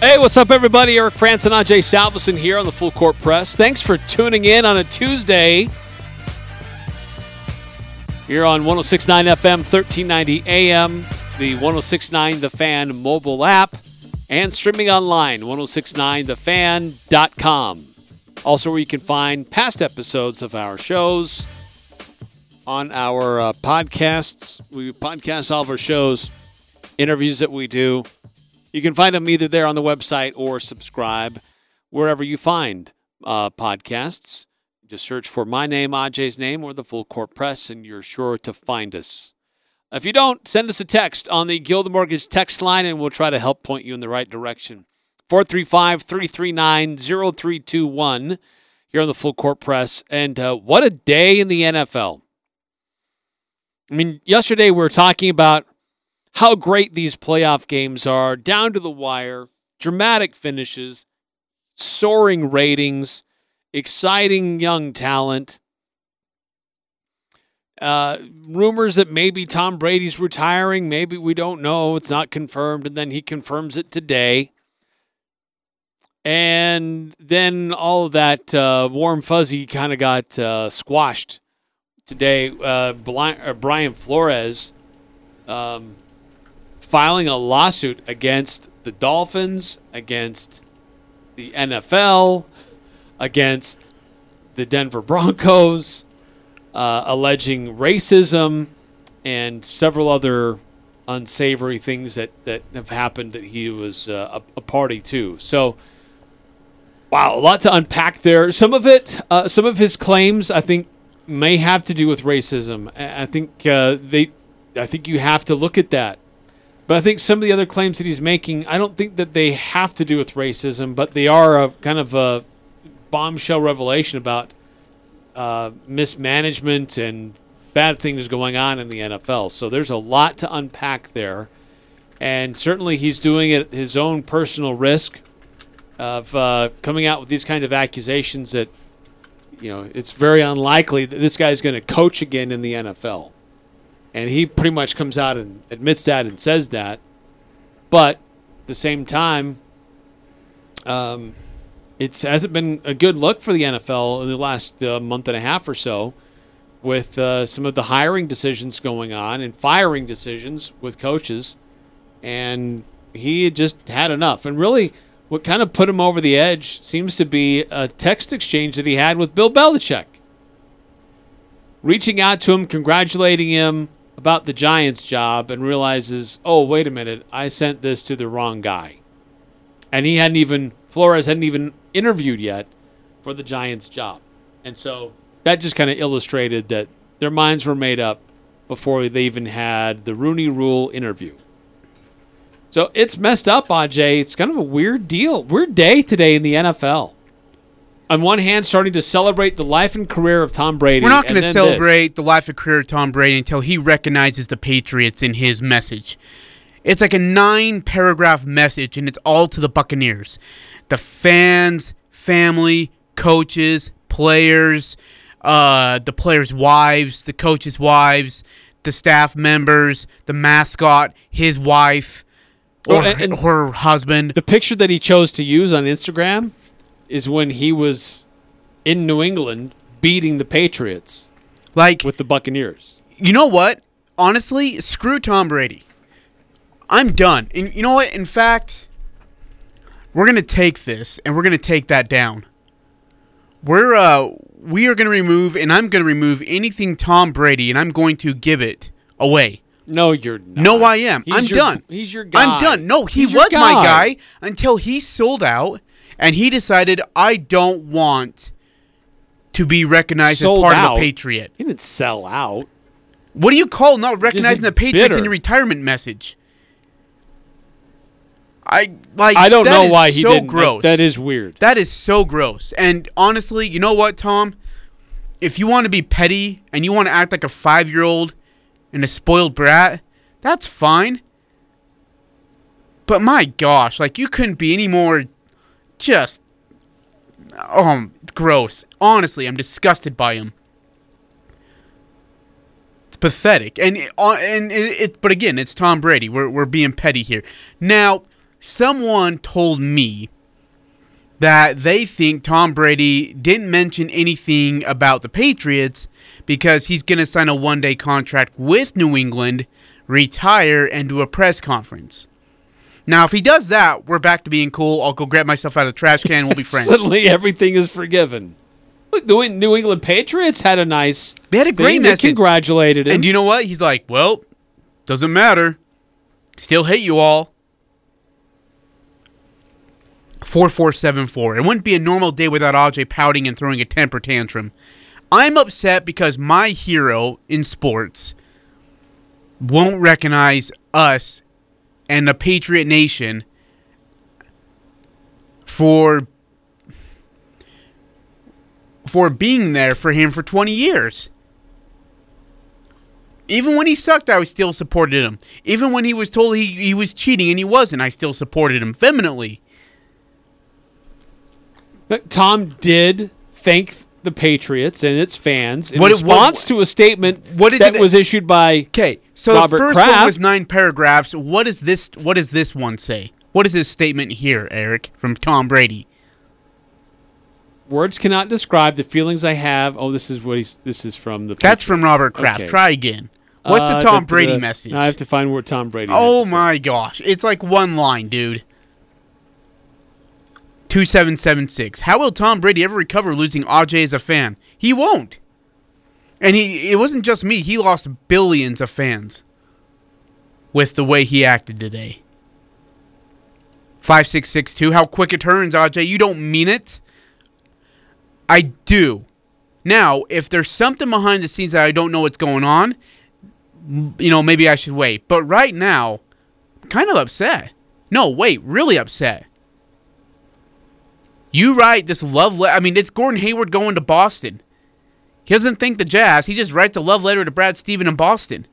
Hey, what's up, everybody? Eric Franson, Ajay Salveson here on the Full Court Press. Thanks for tuning in on a Tuesday. Here on 1069 FM, 1390 AM, the 1069 The Fan mobile app, and streaming online, 1069thefan.com. Also, where you can find past episodes of our shows on our uh, podcasts. We podcast all of our shows, interviews that we do. You can find them either there on the website or subscribe wherever you find uh, podcasts. Just search for my name, Ajay's name, or the Full Court Press, and you're sure to find us. If you don't, send us a text on the Guild Mortgage text line, and we'll try to help point you in the right direction. 435 339 0321 here on the Full Court Press. And uh, what a day in the NFL. I mean, yesterday we were talking about how great these playoff games are, down to the wire, dramatic finishes, soaring ratings, exciting young talent. Uh, rumors that maybe Tom Brady's retiring, maybe we don't know. It's not confirmed, and then he confirms it today. And then all of that uh, warm fuzzy kind of got uh, squashed today. Uh, Brian Flores. Um, filing a lawsuit against the Dolphins, against the NFL, against the Denver Broncos, uh, alleging racism and several other unsavory things that, that have happened that he was uh, a, a, party to. So, wow, a lot to unpack there. Some of it, uh, some of his claims, I think, may have to do with racism. I think uh, they, I think you have to look at that but I think some of the other claims that he's making, I don't think that they have to do with racism, but they are a kind of a bombshell revelation about uh, mismanagement and bad things going on in the NFL. So there's a lot to unpack there. And certainly he's doing it at his own personal risk of uh, coming out with these kind of accusations that, you know, it's very unlikely that this guy's going to coach again in the NFL and he pretty much comes out and admits that and says that. But at the same time, um, it hasn't been a good look for the NFL in the last uh, month and a half or so, with uh, some of the hiring decisions going on and firing decisions with coaches, and he had just had enough. And really, what kind of put him over the edge seems to be a text exchange that he had with Bill Belichick, reaching out to him, congratulating him about the Giants job and realizes, oh, wait a minute, I sent this to the wrong guy. And he hadn't even, Flores hadn't even interviewed yet for the Giants job. And so that just kind of illustrated that their minds were made up before they even had the Rooney Rule interview. So it's messed up, Aj. It's kind of a weird deal, weird day today in the NFL on one hand, starting to celebrate the life and career of Tom Brady. We're not going to celebrate this. the life and career of Tom Brady until he recognizes the Patriots in his message. It's like a nine paragraph message, and it's all to the Buccaneers. The fans, family, coaches, players, uh, the players' wives, the coaches' wives, the staff members, the mascot, his wife. or and- and- her husband. The picture that he chose to use on Instagram is when he was in New England beating the Patriots Like, with the Buccaneers. you know what? Honestly, screw Tom Brady. I'm done. And you know what? In fact, we're gonna take this and we're gonna take that down. We're uh we are gonna remove and I'm gonna remove anything Tom Brady and I'm going to give it away. No, you're not. No, I am. He's I'm your- done. He's your guy. I'm done. No, he He's was my guy until he sold out and he decided I don't want to be recognized Sold as part out? of a Patriot. He didn't sell out. What do you call not recognizing the Patriots bitter. in your retirement message? I like. I don't know why he didn't. Gross. That is weird. that is so gross. And honestly, you know what, Tom? If you want to be petty and you want to act like a five-year-old and a spoiled brat, that's fine. But my gosh, like you couldn't be any more just um gross. Honestly, I'm disgusted by him. It's pathetic, and it, on- and it, it. But again, it's Tom Brady. We're we're being petty here. Now, someone told me that they think Tom Brady didn't mention anything about the Patriots because he's going to sign a one-day contract with New England, retire, and do a press conference. Now, if he does that, we're back to being cool. I'll go grab myself out of the trash can. We'll be friends. Suddenly, everything is forgiven. Look, the New England Patriots had a nice. They had a great thing. They message. congratulated him. And you know what? He's like, well, doesn't matter. Still hate you all. 4474. It wouldn't be a normal day without AJ pouting and throwing a temper tantrum. I'm upset because my hero in sports won't recognize us and the Patriot Nation for for being there for him for 20 years. Even when he sucked, I still supported him. Even when he was told he, he was cheating and he wasn't, I still supported him vehemently. Tom did thank the Patriots and its fans in What- response what- to a statement what that the- was issued by Okay, so Robert the first Kraft. one was nine paragraphs. What does this? What does this one say? What is this statement here, Eric, from Tom Brady? words cannot describe the feelings I have. Oh, this is what he's. This is from the. That's from Robert Kraft. Okay. Try again. What's Uh, the Tom da- Brady da. message? I have to find where Tom Brady. Oh my gosh. It's like one line, dude. 2776. How will Tom Brady ever recover losing AJ as a fan? He won't. And he it wasn't just me. He lost billions of fans with the way he acted today. 5662. How quick it turns, AJ. You don't mean it. I do. Now, if there's something behind the scenes that I don't know what's going on, you know, maybe I should wait. But right now, I'm kind of upset. No, wait, really upset. You write this love letter. I mean, it's Gordon Hayward going to Boston. He doesn't think the Jazz. He just writes a love letter to Brad Stevens in Boston.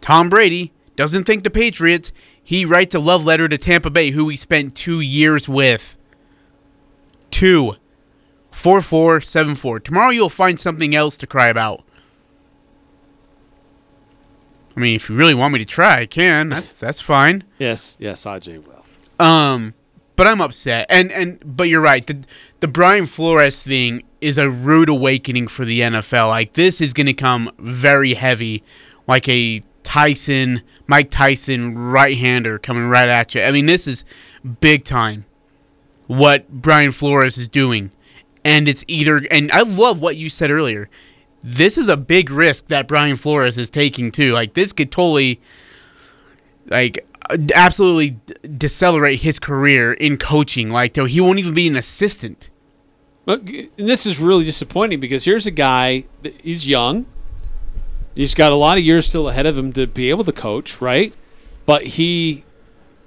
Tom Brady doesn't think the Patriots. He writes a love letter to Tampa Bay, who he spent two years with. Two. 4474. Tomorrow you'll find something else to cry about. I mean, if you really want me to try, I can. That's that's fine. Yes, yes, Aj will. Um, but I'm upset. And and but you're right. The the Brian Flores thing is a rude awakening for the NFL. Like this is going to come very heavy, like a Tyson, Mike Tyson right-hander coming right at you. I mean, this is big time. What Brian Flores is doing, and it's either. And I love what you said earlier. This is a big risk that Brian Flores is taking too. Like this could totally like absolutely decelerate his career in coaching. Like, though he won't even be an assistant. But, and this is really disappointing because here's a guy. that- He's young. He's got a lot of years still ahead of him to be able to coach, right? But he,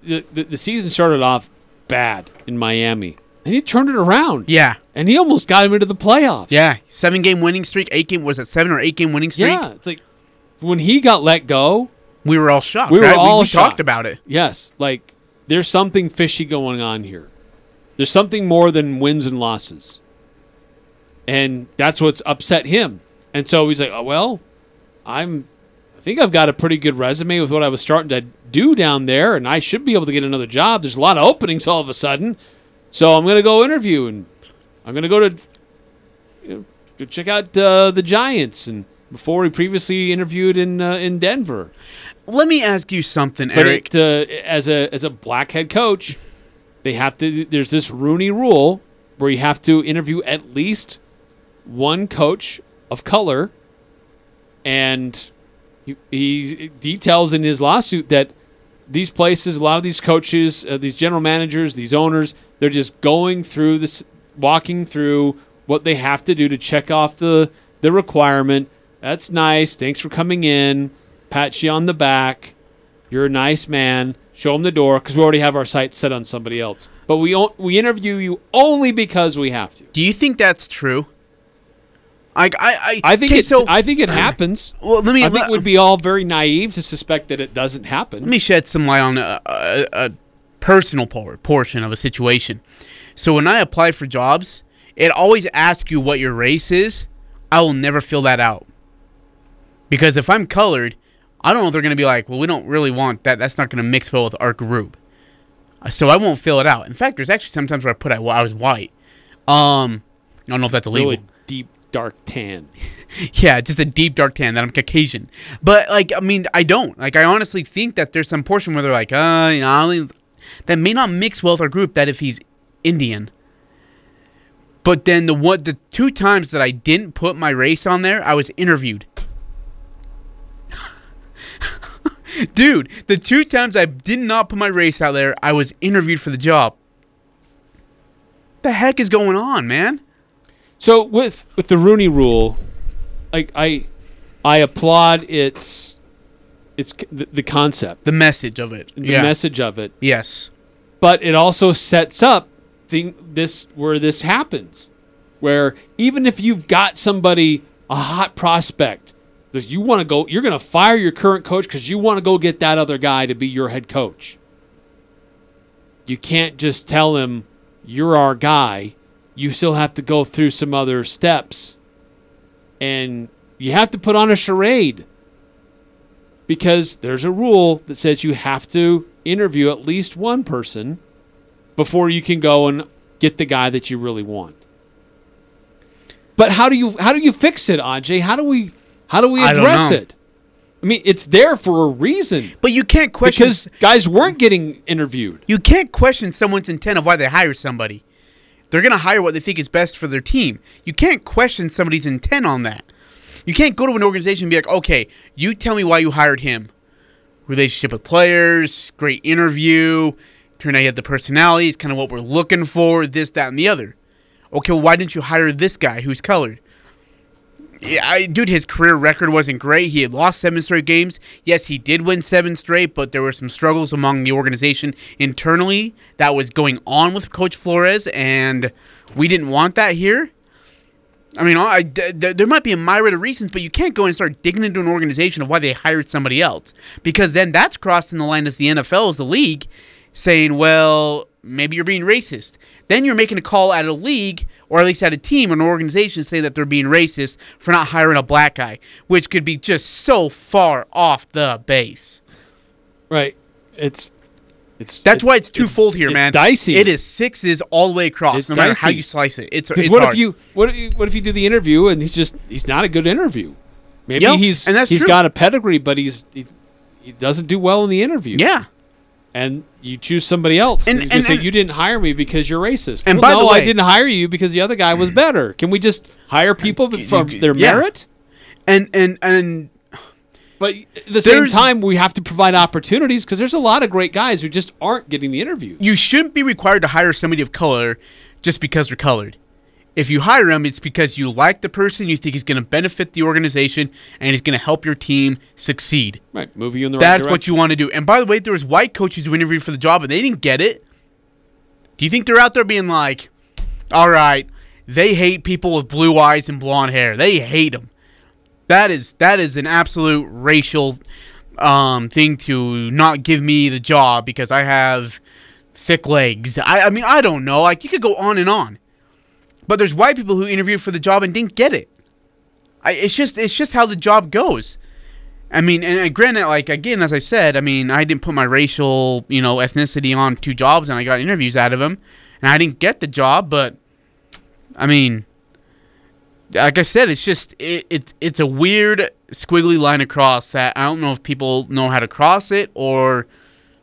the, the, the season started off bad in Miami, and he turned it around. Yeah, and he almost got him into the playoffs. yeah. Seven game winning streak. Eight game was it seven or eight game winning streak? yeah. It's like when he got let go. We were all shocked. We were right? all we, shocked. talked about it. Yes, like there's something fishy going on here. There's something more than wins and losses. And that's what's upset him. And so he's like, oh, well, I'm I think I've got a pretty good resume with what I was starting to do down there, and I should be able to get another job. There's a lot of openings all of a sudden, so I'm going to go interview, and I'm going to go to you know, go check out uh, the Giants, and before we previously interviewed in uh, in Denver. Let me ask you something, But Eric. it, uh, as a as a black head coach, they have to. There's this Rooney Rule where you have to interview at least one coach of color, and he, he details in his lawsuit that these places, a lot of these coaches, uh, these general managers, these owners, they're just going through this, walking through what they have to do to check off the the requirement. That's nice. Thanks for coming in. Pat you on the back. You're a nice man. Show them the door because we already have our sights set on somebody else. But we o- we interview you only because we have to. Do you think that's true? I I I, I think it. so I think it happens. Well, let me I think let, we'd be all very naive to suspect that it doesn't happen. let me shed some light on a, a, a personal por- portion of a situation. So when I apply for jobs, it always asks you what your race is. I will never fill that out because if I'm colored, I don't know if they're going to be like, well, we don't really want that. That's not going to mix well with our group. Uh, So I won't fill it out. In fact, there's actually sometimes where I put I, I was white. Um, I don't know if that's illegal. really deep dark tan. Yeah, just a deep dark tan that I'm Caucasian. But like, I mean, I don't. Like, I honestly think that there's some portion where they're like, uh, you know, I only, that may not mix well with our group. That if he's Indian. But then the what the two times that I didn't put my race on there, I was interviewed. Dude, the two times I did not put my race out there, I was interviewed for the job. The heck is going on, man? So with with the Rooney Rule, like I, I applaud its, its the, the concept, The message of it. the yeah. message of it, Yes. but it also sets up thing this where this happens, where even if you've got somebody a hot prospect you want to go, you're going to fire your current coach because you want to go get that other guy to be your head coach. You can't just tell him you're our guy. You still have to go through some other steps, and you have to put on a charade because there's a rule that says you have to interview at least one person before you can go and get the guy that you really want. But how do you how do you fix it, Aj? How do we how do we address know. it? I mean, it's there for a reason But you can't question because guys weren't getting interviewed. you can't question someone's intent of why they hire somebody. They're gonna hire what they think is best for their team. You can't question somebody's intent on that. You can't go to an organization and be like, okay, you tell me why you hired him. Relationship with players, great interview, turn out he had the personalities, kind of what we're looking for, this, that, and the other. Okay, well, why didn't you hire this guy who's colored? Yeah, I, dude, his career record wasn't great. He had lost seven straight games. Yes, he did win seven straight, but there were some struggles among the organization internally that was going on with Coach Flores, and we didn't want that here. I mean, I, there might be a myriad of reasons, but you can't go and start digging into an organization of why they hired somebody else, because then that's crossing the line as the NFL, as the league, saying, well, maybe you're being racist. Then you're making a call at a league, or at least had a team, an organization, say that they're being racist for not hiring a black guy, which could be just so far off the base. Right. It's it's That's why it's twofold here, it's man. dicey. It is sixes all the way across, It's no matter how you slice it. It's, it's what hard. if you what if you, what if you do the interview and he's just he's not a good interview? Maybe Yeah, he's and that's he's true. got a pedigree, but he's he, he doesn't do well in the interview. Yeah. And you choose somebody else. And- And, you and- say you didn't hire me because you're racist. And Well, by the no, I didn't hire you because the other guy was mm. better. Can we just hire people for you- their yeah. merit? And, and, and But at the same time, we have to provide opportunities because there's a lot of great guys who just aren't getting the interviews. you shouldn't be required to hire somebody of color just because they're colored. If you hire him, it's because you like the person, you think he's going to benefit the organization, and he's going to help your team succeed. Right, moving you in the right That's direction. what you want to do. And by the way, there was white coaches who interviewed for the job and they didn't get it. Do you think they're out there being like, "All right, they hate people with blue eyes and blonde hair. They hate them." That is that is an absolute racial um, thing to not give me the job because I have thick legs. I, I mean, I don't know. Like you could go on and on. But there's white people who interviewed for the job and didn't get it. I, it's just it's just how the job goes. I mean, and uh, granted, like again, as I said, I mean, I didn't put my racial, you know, ethnicity on two jobs, and I got interviews out of them, and I didn't get the job. But I mean, like I said, it's just it, it's it's a weird squiggly line across that I don't know if people know how to cross it or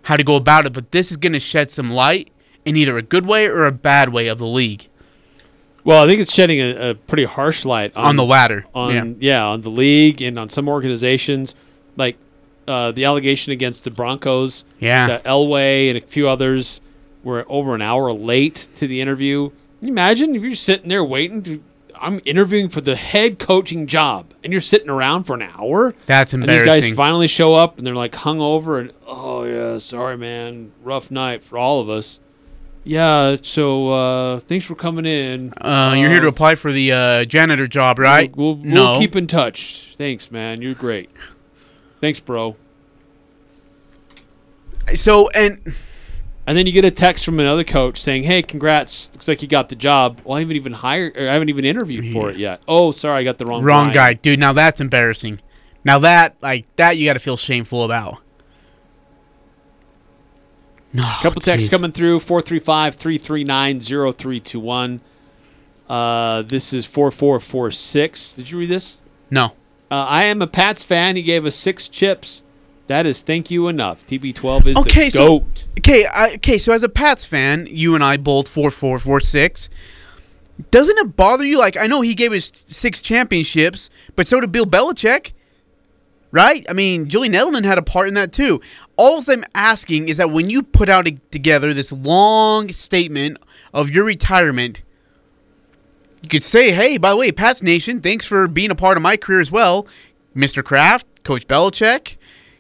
how to go about it. But this is going to shed some light in either a good way or a bad way of the league Well, I think it's shedding a, a pretty harsh light on, on the latter. on yeah. yeah. on the league and on some organizations like uh, the allegation against the Broncos. Yeah. that Elway and a few others were over an hour late to the interview. Can you imagine if you're sitting there waiting to. I'm interviewing for the head coaching job, and you're sitting around for an hour. That's And these guys finally show up, and they're like hung over, and oh yeah, sorry man, rough night for all of us. Yeah, so uh, thanks for coming in. Uh, you're here to apply for the uh, janitor job, right? We'll, we'll, no. we'll keep in touch. Thanks, man. You're great. Thanks, bro. so and And then you get a text from another coach saying, "Hey, congrats! Looks like you got the job." Well, I haven't even hired, or I haven't even interviewed for it yet. Oh, sorry, I got the wrong wrong guy, dude. Now that's embarrassing. Now that like that you got to feel shameful about. No, Couple texts coming through 435 339 0321. Uh, This is 4446. Did you read this? No. Uh, I am a Pats fan. He gave us six chips. That is thank you enough. TB12 is Okay, the so GOAT. okay, I, okay. So as a Pats fan, you and I both four four four six. Doesn't it bother you? Like I know he gave us six championships, but so did Bill Belichick, right? I mean, Julian Edelman had a part in that too. All I'm asking is that when you put out a, together this long statement of your retirement, you could say, "Hey, by the way, Pats Nation, thanks for being a part of my career as well, Mr. Kraft, Coach Belichick,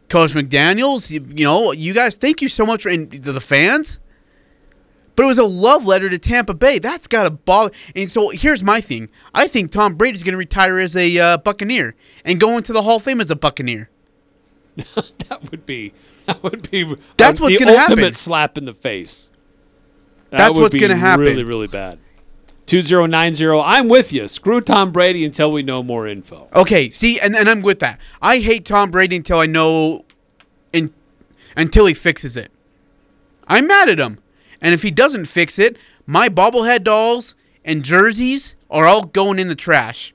Coach McDaniels. You, you know, you guys, thank you so much, and the fans." But it was a love letter to Tampa Bay. That's got to bother. And so here's my thing: I think Tom Brady's going to retire as a uh, Buccaneer and go into the Hall of Fame as a Buccaneer. That would be that would be That's uh, what's gonna happen. ultimate slap in the face. That That's would what's gonna happen. Really, really bad. Two zero nine zero. I'm with you. Screw Tom Brady until we know more info. Okay, see, and, and I'm with that. I hate Tom Brady until I know, in, until he fixes it. I'm mad at him, and if he doesn't fix it, my bobblehead dolls and jerseys are all going in the trash,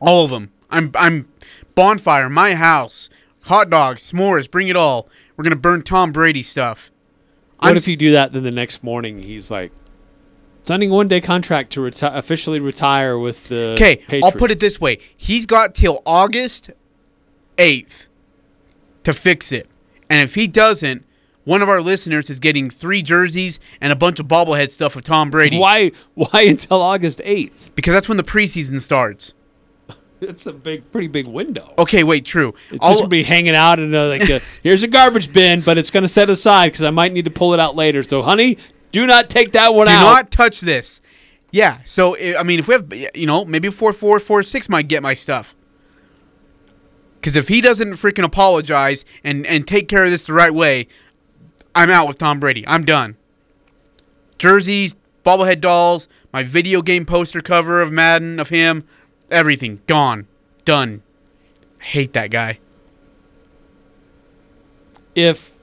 all of them. I'm I'm bonfire, my house, hot dogs, s'mores, bring it all. We're gonna burn Tom Brady stuff. What I'm if you do that? Then the next morning he's like signing one day contract to reti- officially retire with the. Okay, I'll put it this way: he's got till August eighth to fix it, and if he doesn't, one of our listeners is getting three jerseys and a bunch of bobblehead stuff of Tom Brady. Why? Why until August eighth? Because that's when the preseason starts. It's a big, pretty big window. Okay, wait, true. It's I'll- just gonna be hanging out in a, like a, here's a garbage bin, but it's gonna set aside because I might need to pull it out later. So, honey, do not take that one do out. Do not touch this. Yeah, so I I mean, if we have, eh, you know, maybe four four four six might get my stuff. Because if he doesn't freaking apologize and and take care of this the right way, I'm out with Tom Brady. I'm done. Jerseys, bobblehead dolls, my video game poster cover of Madden of him, everything gone, done. I hate that guy. if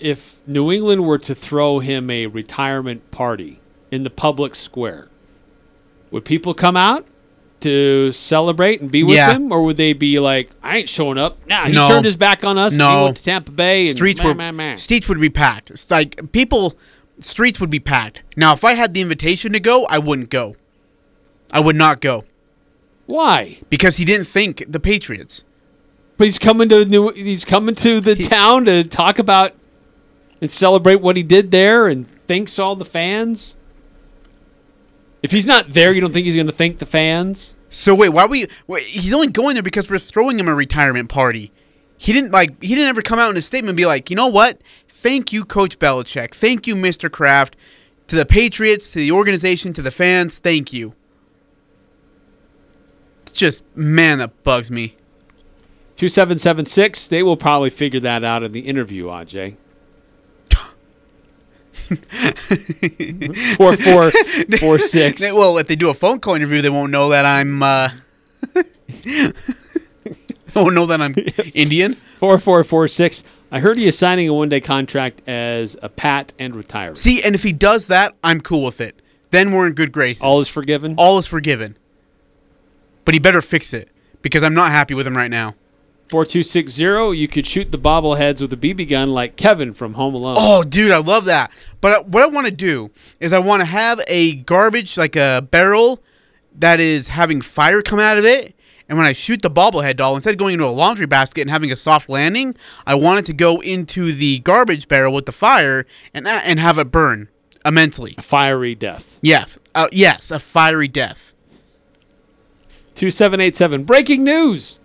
if New England were to throw him a retirement party in the public square, would people come out to celebrate and be with Yeah. him, or would they be like, "I ain't showing up"? Nah, he No. turned his back on us. and No. he went to Tampa Bay. And streets meh, were meh, meh. streets would be packed. It's like people, streets would be packed. Now, if I had the invitation to go, I wouldn't go. I would not go Why? because he didn't think the Patriots. But he's coming to New. He's coming to the town to talk about and celebrate what he did there, and thanks all the fans. If he's not there, you don't think he's going to thank the fans? So wait, why are we? Wait, he's only going there because we're throwing him a retirement party. He didn't like. He didn't ever come out in a statement and be like, you know what? Thank you, Coach Belichick. Thank you, Mr. Kraft. To the Patriots, to the organization, to the fans, thank you. It's just man, that bugs me. 2776, they will probably figure that out in the interview, Aj. 4446. They- well, if they do a phone call interview, they won't know that I'm. Uh, Don't know that I'm Indian. Four four four six. I heard he is signing a one day contract as a pat and retiring. See, and if he does that, I'm cool with it. Then we're in good graces. All is forgiven. All is forgiven. But he better fix it because I'm not happy with him right now. Four two six zero. You could shoot the bobbleheads with a BB gun like Kevin from Home Alone. Oh, dude, I love that. But what I want to do is I want to have a garbage, like a barrel that is having fire come out of it. And when I shoot the bobblehead doll, instead of going into a laundry basket and having a soft landing, I want it to go into the garbage barrel with the fire and uh, and have it burn immensely. A fiery death. Yes, uh, yes, a fiery death. Two seven eight seven. Breaking news.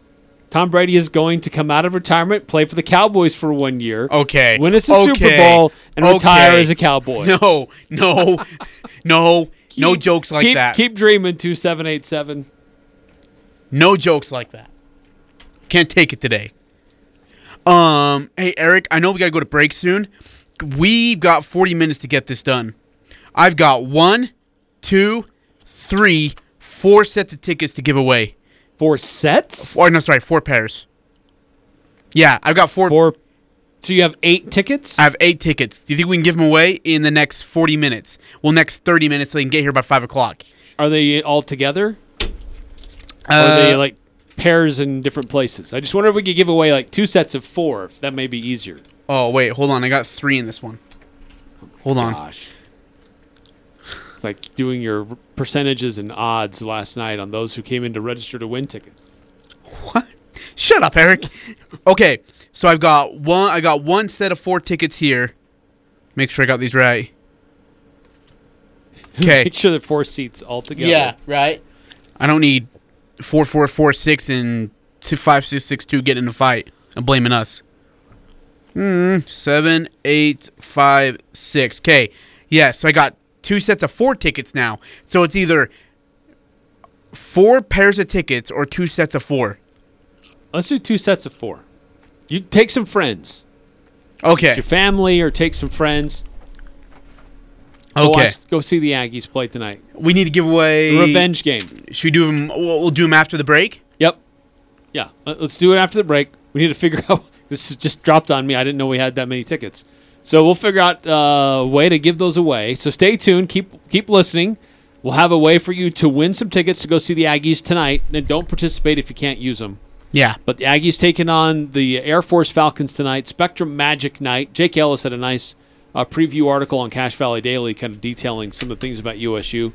Tom Brady is going to come out of retirement, play for the Cowboys for one year. Okay. Win us a okay. Super Bowl and retire as a Cowboy. No, no, no, no jokes like keep, that. Keep dreaming. Two seven eight seven. No jokes like that. Can't take it today. Um, hey Eric, I know we gotta go to break soon. We've got 40 minutes to get this done. I've got one, two, three, four sets of tickets to give away. Four sets. Or no, sorry, four pairs. Yeah, I've got four. Four. So you have eight tickets. I have eight tickets. Do you think we can give them away in the next 40 minutes? Well, next 30 minutes so they can get here by five o'clock. Are they all together? or Uh, are they like pairs in different places? I just wonder if we could give away like two sets of four. If that may be easier. Oh wait, hold on. I got three in this one. Hold on. Gosh. It's like doing your percentages and odds last night on those who came in to register to win tickets. What? Shut up, Eric. okay, so I've got one. I got one set of four tickets here. Make sure I got these right. Okay. Make sure they're four seats all together. yeah. Right. I don't need four, four, four, six, and two, five, six, six, two getting in a fight and blaming us. Hmm. Seven, eight, five, six. Okay. Yeah. So I got two sets of four tickets now. So it's either four pairs of tickets or two sets of four. Let's do two sets of four. You take some friends, Okay. your family, or take some friends. Go Okay. watch- go see the Aggies play tonight. We need to give away revenge game. Should we do them? We'll, do them after the break. Yep. Yeah. Let- Let's do it after the break. We need to figure out. This just dropped on me. I didn't know we had that many tickets. So we'll figure out uh, a way to give those away. So stay tuned. Keep keep listening. We'll have a way for you to win some tickets to go see the Aggies tonight. And don't participate if you can't use them. Yeah. But the Aggies taking on the Air Force Falcons tonight. Spectrum Magic Night. Jake Ellis had a nice uh, preview article on Cache Valley Daily, kind of detailing some of the things about USU.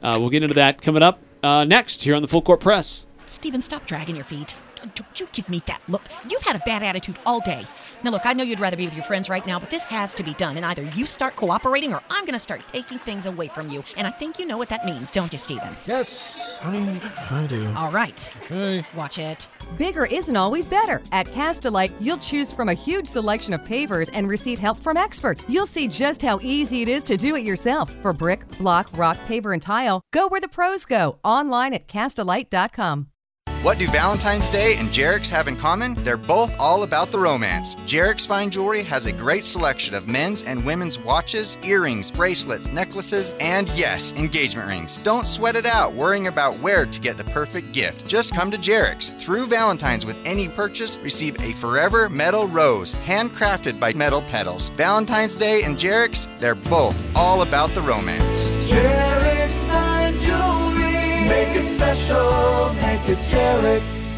Uh, we'll get into that coming up uh, next here on the Full Court Press. Steven, stop dragging your feet. Don't- Don't you give me that look. You've had a bad attitude all day. Now, look, I know you'd rather be with your friends right now, but this has to be done. And either you start cooperating or I'm going to start taking things away from you. And I think you know what that means, don't you, Steven? Yes, honey, I do. All right. Okay. Watch it. Bigger isn't always better. At Castlelite, you'll choose from a huge selection of pavers and receive help from experts. You'll see just how easy it is to do it yourself. For brick, block, rock, paver, and tile, go where the pros go. Online at castlelite.com. What do Valentine's Day and Jarek's have in common? They're both all about the romance. Jarek's Fine Jewelry has a great selection of men's and women's watches, earrings, bracelets, necklaces, and yes, engagement rings. Don't sweat it out worrying about where to get the perfect gift. Just come to Jarek's. Through Valentine's with any purchase, receive a forever metal rose, handcrafted by Metal Petals. Valentine's Day and Jarek's, they're both all about the romance. Jarek's fine jewelry. Make it special. Make it Jarek's.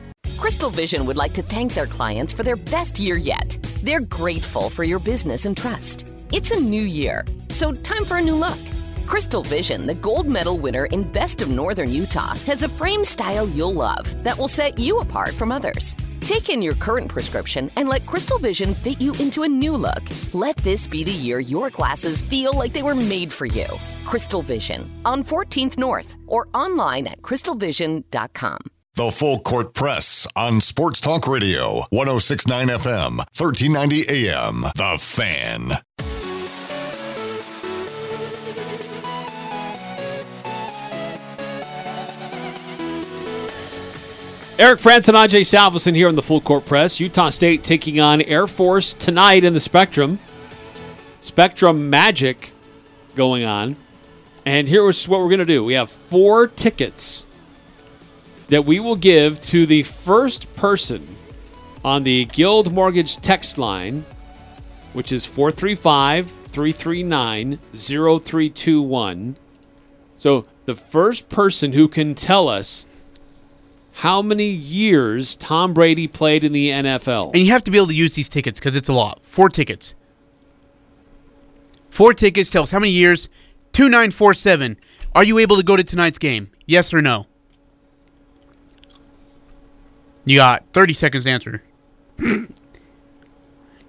Crystal Vision would like to thank their clients for their best year yet. They're grateful for your business and trust. It's a new year, so time for a new look. Crystal Vision, the gold medal winner in Best of Northern Utah, has a frame style you'll love that will set you apart from others. Take in your current prescription and let Crystal Vision fit you into a new look. Let this be the year your glasses feel like they were made for you. Crystal Vision on 14th North or online at crystalvision.com. The Full Court Press on Sports Talk Radio, 1069 FM, 1390 AM. The Fan. Eric France and Ajay Salveson here on the Full Court Press. Utah State taking on Air Force tonight in the Spectrum. Spectrum Magic going on. And here's what we're going to do we have four tickets that we will give to the first person on the Guild Mortgage text line, which is 435 339 0321. So the first person who can tell us how many years Tom Brady played in the NFL. And you have to be able to use these tickets because it's a lot. Four tickets. Four tickets. Tell us how many years. 2947. Are you able to go to tonight's game? Yes or no? You got 30 seconds to answer. okay.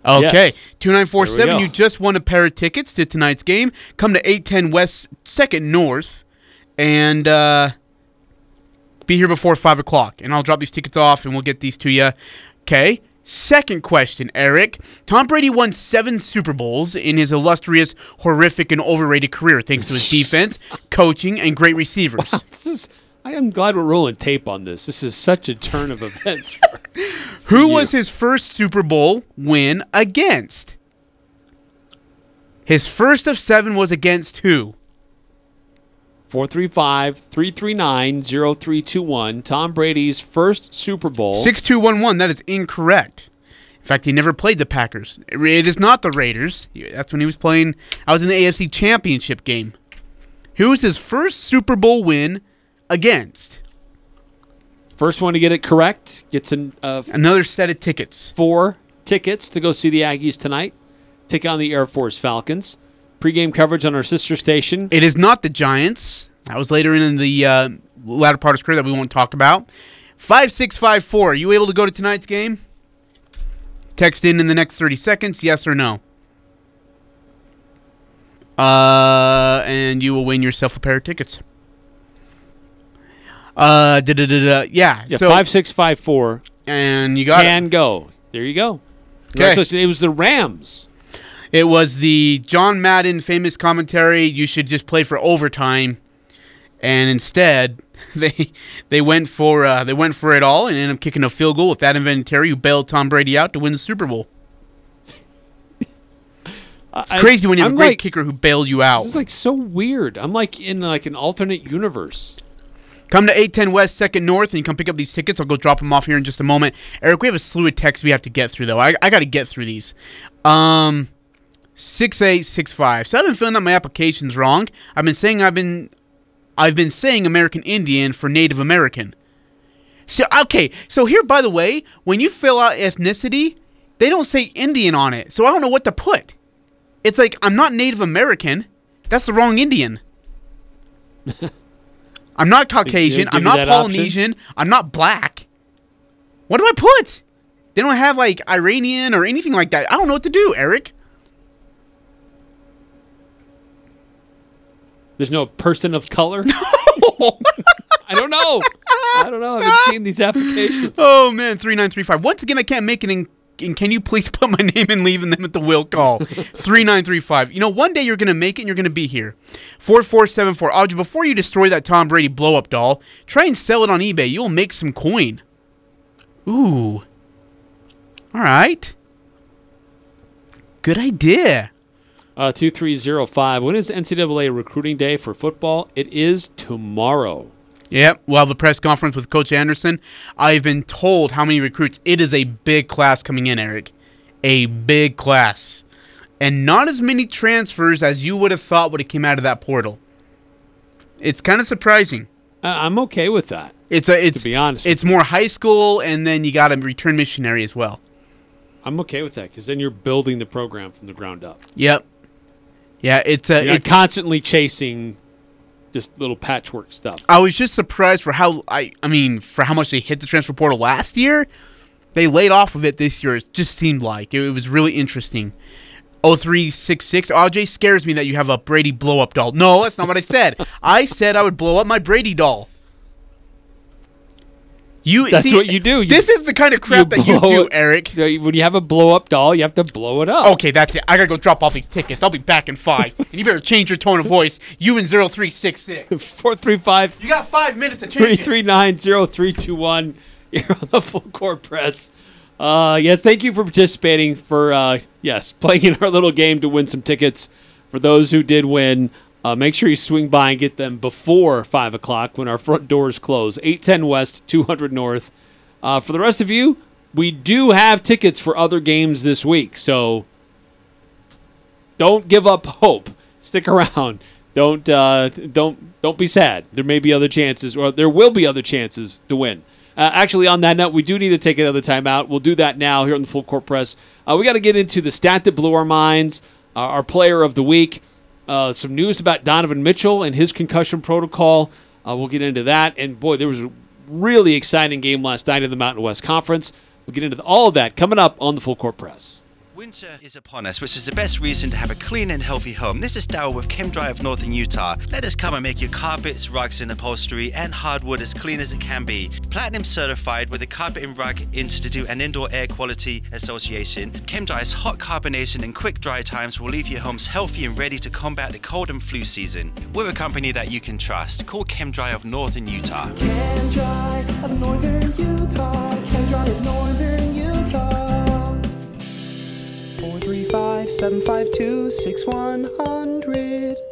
Yes. 2947. There we go. You just won a pair of tickets to tonight's game. Come to 810 West 2nd North and uh, be here before 5 o'clock. And I'll drop these tickets off and we'll get these to you. Okay. Second question, Eric. Tom Brady won seven Super Bowls in his illustrious, horrific, and overrated career thanks to his defense, coaching, and great receivers. I am glad we're rolling tape on this. This is such a turn of events. For, Who you. was his first Super Bowl win against? His first of seven was against who? 435 339 0321. Tom Brady's first Super Bowl. 6211. That is incorrect. In fact, he never played the Packers. It is not the Raiders. That's when he was playing. I was in the AFC Championship game. Who was his first Super Bowl win against? First one to get it correct gets an, uh, Another set of tickets. four tickets to go see the Aggies tonight. Take on the Air Force Falcons. Pre-game coverage on our sister station. It is not the Giants. That was later in the uh, latter part of his career that we won't talk about. 5654. Are you able to go to tonight's game? Text in in the next 30 seconds, yes or no. Uh, and you will win yourself a pair of tickets. Uh, da da da da. Yeah. Yeah, so, 5654 and you got can it. go. There you go. It was the Rams. It was the John Madden famous commentary. You should just play for overtime, and instead they they went for uh, they went for it all and ended up kicking a field goal with Adam Vinatieri, who bailed Tom Brady out to win the Super Bowl. It's I- crazy when you have I'm a great like- kicker who bailed you out. It's like so weird. I'm like in like an alternate universe. Come to 810 West, 2nd North, and you come pick up these tickets. I'll go drop them off here in just a moment. Eric, we have a slew of texts we have to get through, though. I, I got to get through these. Um, 6865. So I've been filling out my applications wrong. I've been saying I've been I've been saying American Indian for Native American. So okay, so here by the way, when you fill out ethnicity, they don't say Indian on it. So I don't know what to put. It's like I'm not Native American. That's the wrong Indian. I'm not Caucasian. I'm not that option? Polynesian. I'm not black. What do I put? They don't have like Iranian or anything like that. I don't know what to do, Eric. There's no person of color. No. I don't know. I don't know. I haven't seen these applications. Oh man, three nine three five. Once again, I can't make it in. And can you please put my name and leaving them at the will call? 3935. You know, one day you're going to make it and you're going to be here. 4474. Audrey, before you destroy that Tom Brady blow up doll, try and sell it on eBay. You'll make some coin. Ooh. All right. Good idea. Uh, 2305. When is NCAA recruiting day for football? It is tomorrow. Yep. Well, the press conference with Coach Anderson, I've been told how many recruits. It is a big class coming in, Eric. A big class. And not as many transfers as you would have thought would have came out of that portal. It's kind of surprising. I'm okay with that. It's a it's to be honest, it's more high school and then you got a return missionary as well. I'm okay with that because then you're building the program from the ground up. Yep. Yeah, it's a You're it's constantly chasing just little patchwork stuff. I was just surprised for how I I mean for how much they hit the transfer portal last year. They laid off of it this year. It just seemed like it, was really interesting. 0366 AJ scares me that you have a Brady blow up doll. No, that's not what I said. I said I would blow up my Brady doll. You That's see, what you do. You- this is the kind of crap that you do, it- Eric. When you have a blow up doll, you have to blow it up. Okay, that's it. I gotta go drop off these tickets. I'll be back in five. and you better change your tone of voice. You and 0366. 435 You got five minutes to change it. 339-0321. You're on the full court press. Uh, yes, thank you for participating. For uh, yes, playing in our little game to win some tickets. For those who did win, uh, make sure you swing by and get them before five o'clock when our front doors close. Eight ten West, two hundred North. Uh, for the rest of you, we do have tickets for other games this week, so don't give up hope. Stick around. Don't uh, don't don't be sad. There may be other chances, or there will be other chances to win. Uh, actually, on that note, we do need to take another time out. We'll do that now here on the Full Court Press. Uh, we got to get into the stat that blew our minds, uh, our player of the week, uh, some news about Donovan Mitchell and his concussion protocol. Uh, we'll get into that. And boy, there was a really exciting game last night in the Mountain West Conference. We'll get into all of that coming up on the Full Court Press. Winter is upon us, which is the best reason to have a clean and healthy home. This is Daryl with ChemDry of Northern Utah. Let us come and make your carpets, rugs, and upholstery and hardwood as clean as it can be. Platinum certified with the Carpet and Rug Institute and Indoor Air Quality Association. ChemDry's hot carbonation and quick dry times will leave your homes healthy and ready to combat the cold and flu season. We're a company that you can trust. Call ChemDry of Northern Utah. ChemDry of Northern Utah. ChemDry of Northern 435 752 6100.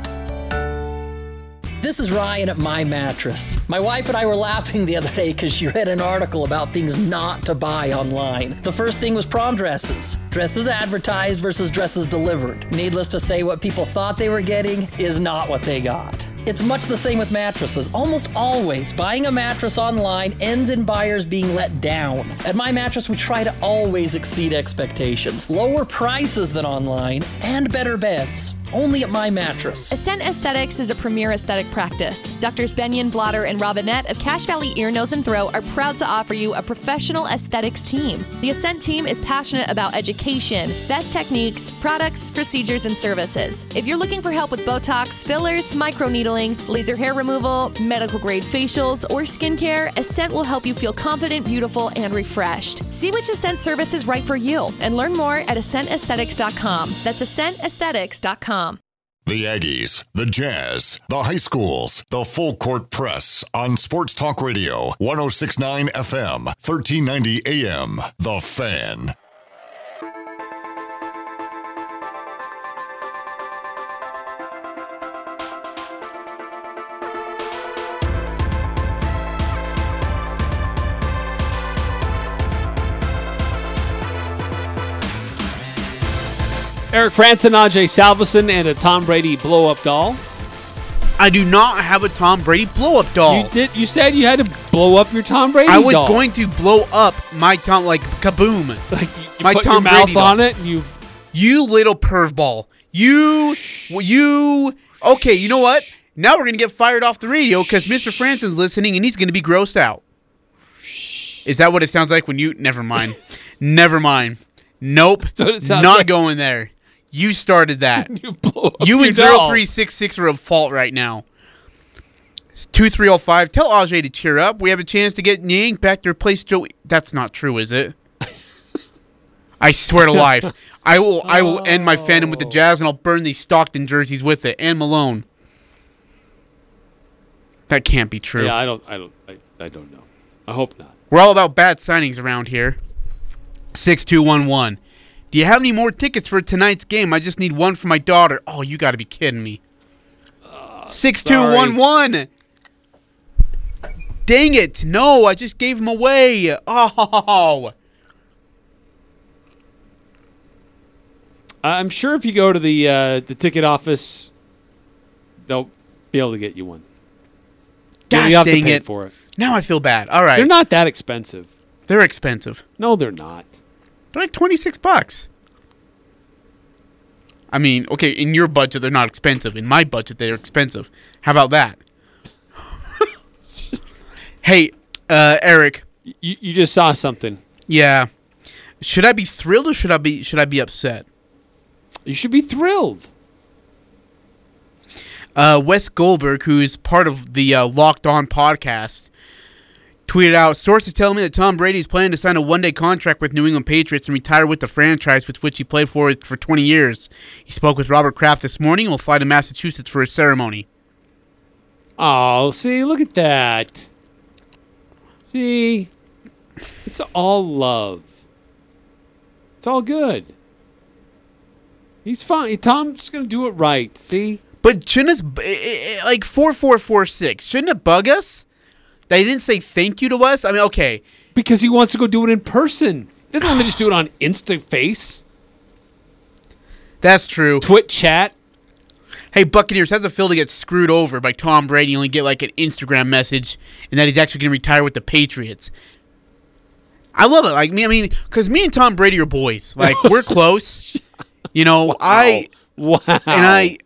This is Ryan at My Mattress. My wife and I were laughing the other day because she read an article about things not to buy online. The first thing was prom dresses. Dresses advertised versus dresses delivered. Needless to say, what people thought they were getting is not what they got. It's much the same with mattresses. Almost always, buying a mattress online ends in buyers being let down. At My Mattress, we try to always exceed expectations, lower prices than online, and better beds. Only at My Mattress. Ascent Aesthetics is a premier aesthetic practice. Doctors Benyon, Blotter, and Robinette of Cache Valley Ear, Nose, and Throat are proud to offer you a professional aesthetics team. The Ascent team is passionate about education, best techniques, products, procedures, and services. If you're looking for help with Botox, fillers, laser hair removal, medical grade facials, or skincare, Ascent will help you feel confident, beautiful, and refreshed. See which Ascent service is right for you and learn more at AscentAesthetics.com. That's AscentAesthetics.com. The Aggies, the Jazz, the high schools, the full court press on Sports Talk Radio, 1069 FM, 1390 AM. The Fan. Eric Franson, AJ Salveson, and a Tom Brady blow up doll. I do not have a Tom Brady blow up doll. You did. You said you had to blow up your Tom Brady. I was doll. going to blow up my Tom like kaboom. Like my put Tom your mouth Brady on doll. it. And you You little perv ball. You you Okay, you know what? Now we're gonna get fired off the radio because Mr. Franson's listening and he's gonna be grossed out. Is that what it sounds like when you never mind. never mind. Nope. what it sounds Not like. going there. You started that. you blow up You and doll. 0366 are at fault right now. It's 2305. Tell AJ to cheer up. We have a chance to get Yank back to replace Joey. That's not true, is it? I swear to life. I will I will end my fandom with the oh. Jazz and I'll burn these Stockton jerseys with it and Malone. That can't be true. Yeah, I don't. I don't. I, I don't know. I hope not. We're all about bad signings around here. 6211. Do you have any more tickets for tonight's game? I just need one for my daughter. Oh, you got to be kidding me. 6211. Dang it. No, I just gave them away. Oh. I'm sure if you go to the uh, the ticket office, they'll be able to get you one. Gosh you have to dang pay it. for it. Now I feel bad. All right. They're not that expensive. They're expensive. No, they're not. They're like 26 bucks. I mean, okay, in your budget, they're not expensive. In my budget, they're expensive. How about that? hey, uh, Eric. You, you just saw something. Yeah. Should I be thrilled or should I be should I be upset? You should be thrilled. Uh, Wes Goldberg, who's part of the uh, Locked On podcast, tweeted out sources tell me that Tom Brady is planning to sign a one-day contract with New England Patriots and retire with the franchise with which he played for for 20 years. He spoke with Robert Kraft this morning and will fly to Massachusetts for his ceremony. Oh, see, look at that. See, it's all love. It's all good. He's fine. Tom's gonna do it right. See, But shouldn't us eh, eh, like four four four six? Shouldn't it bug us he didn't say thank you to us? I mean, okay, because he wants to go do it in person. He doesn't want to just do it on Insta Face, that's true. Twit chat. Hey, Buccaneers, how's it feel to get screwed over by Tom Brady? and only get like an Instagram message, and that he's actually going to retire with the Patriots. I love it. Like me, I mean, because me and Tom Brady are boys. Like we're close. You know, I wow, and I,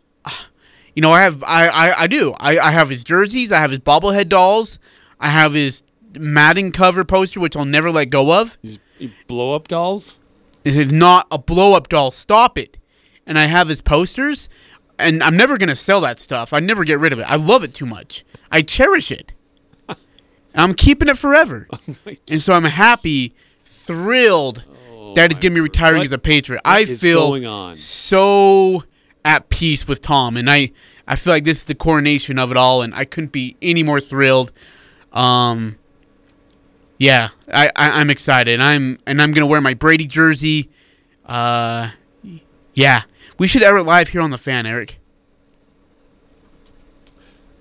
you know, I have I I, I do. I, I have his jerseys. I have his bobblehead dolls. I have his Madden cover poster, which I'll never let go of. His blow up dolls. This is not a blow up doll. Stop it. And I have his posters, and I'm never gonna sell that stuff. I never get rid of it. I love it too much. I cherish it. I'm keeping it forever. Oh and so I'm happy, thrilled oh that he's gonna be retiring What- as a Patriot. I feel so at peace with Tom, and I I feel like this is the coronation of it all, and I couldn't be any more thrilled. Um, yeah, I, I I'm excited. I'm and I'm gonna wear my Brady jersey. Uh, yeah, we should air it live here on the fan, Eric.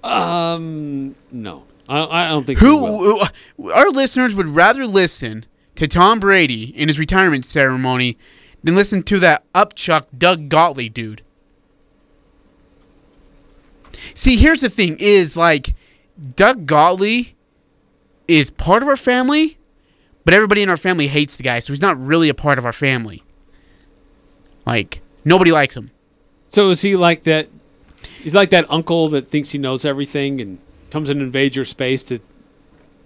Um, no, I, I don't think who our listeners would rather listen to Tom Brady in his retirement ceremony than listen to that upchuck Doug Gottlieb dude. See, here's the thing: is like Doug Gottlieb is part of our family, but everybody in our family hates the guy, so he's not really a part of our family. Like nobody likes him. So is he like that? He's like that uncle that thinks he knows everything and comes and invades your space to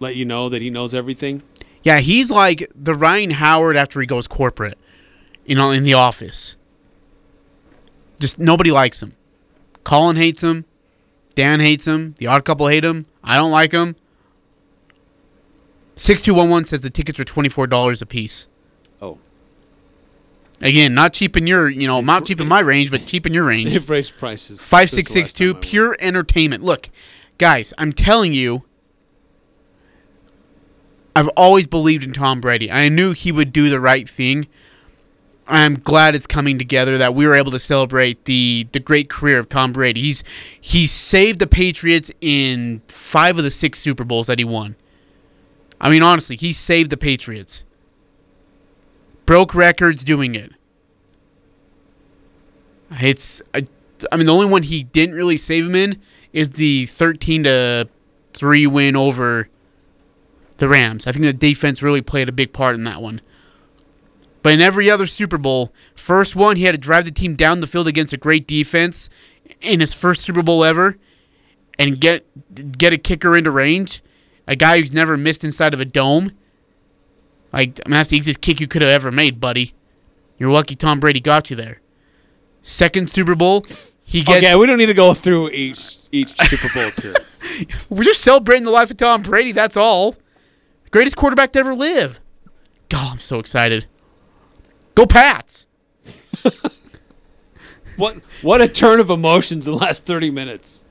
let you know that he knows everything. Yeah, he's like the Ryan Howard after he goes corporate, you know, in the office. Just nobody likes him. Colin hates him. Dan hates him. The odd couple hate him. I don't like him. 6211 says the tickets are $24 a piece. Oh. Again, not cheap in your, you know, not cheap in my range, but cheap in your range. They've raised prices. Five since the six last six two time I pure entertainment. Look, guys, I'm telling you, I've always believed in Tom Brady. I knew he would do the right thing. I'm glad it's coming together that we were able to celebrate the the great career of Tom Brady. He's he saved the Patriots in five of the six Super Bowls that he won. I mean, honestly, he saved the Patriots. Broke records doing it. It's I, I mean the only one he didn't really save him in is the 13 to 3 win over the Rams. I think the defense really played a big part in that one. But in every other Super Bowl, first one he had to drive the team down the field against a great defense in his first Super Bowl ever and get get a kicker into range, a guy who's never missed inside of a dome. Like I mean, that's the easiest kick you could have ever made, buddy. You're lucky Tom Brady got you there. Second Super Bowl, he gets. Okay, we don't need to go through each each Super Bowl appearance. We're just celebrating the life of Tom Brady. That's all. Greatest quarterback to ever live. God, I'm so excited. Go Pats! What what a turn of emotions in the last thirty minutes.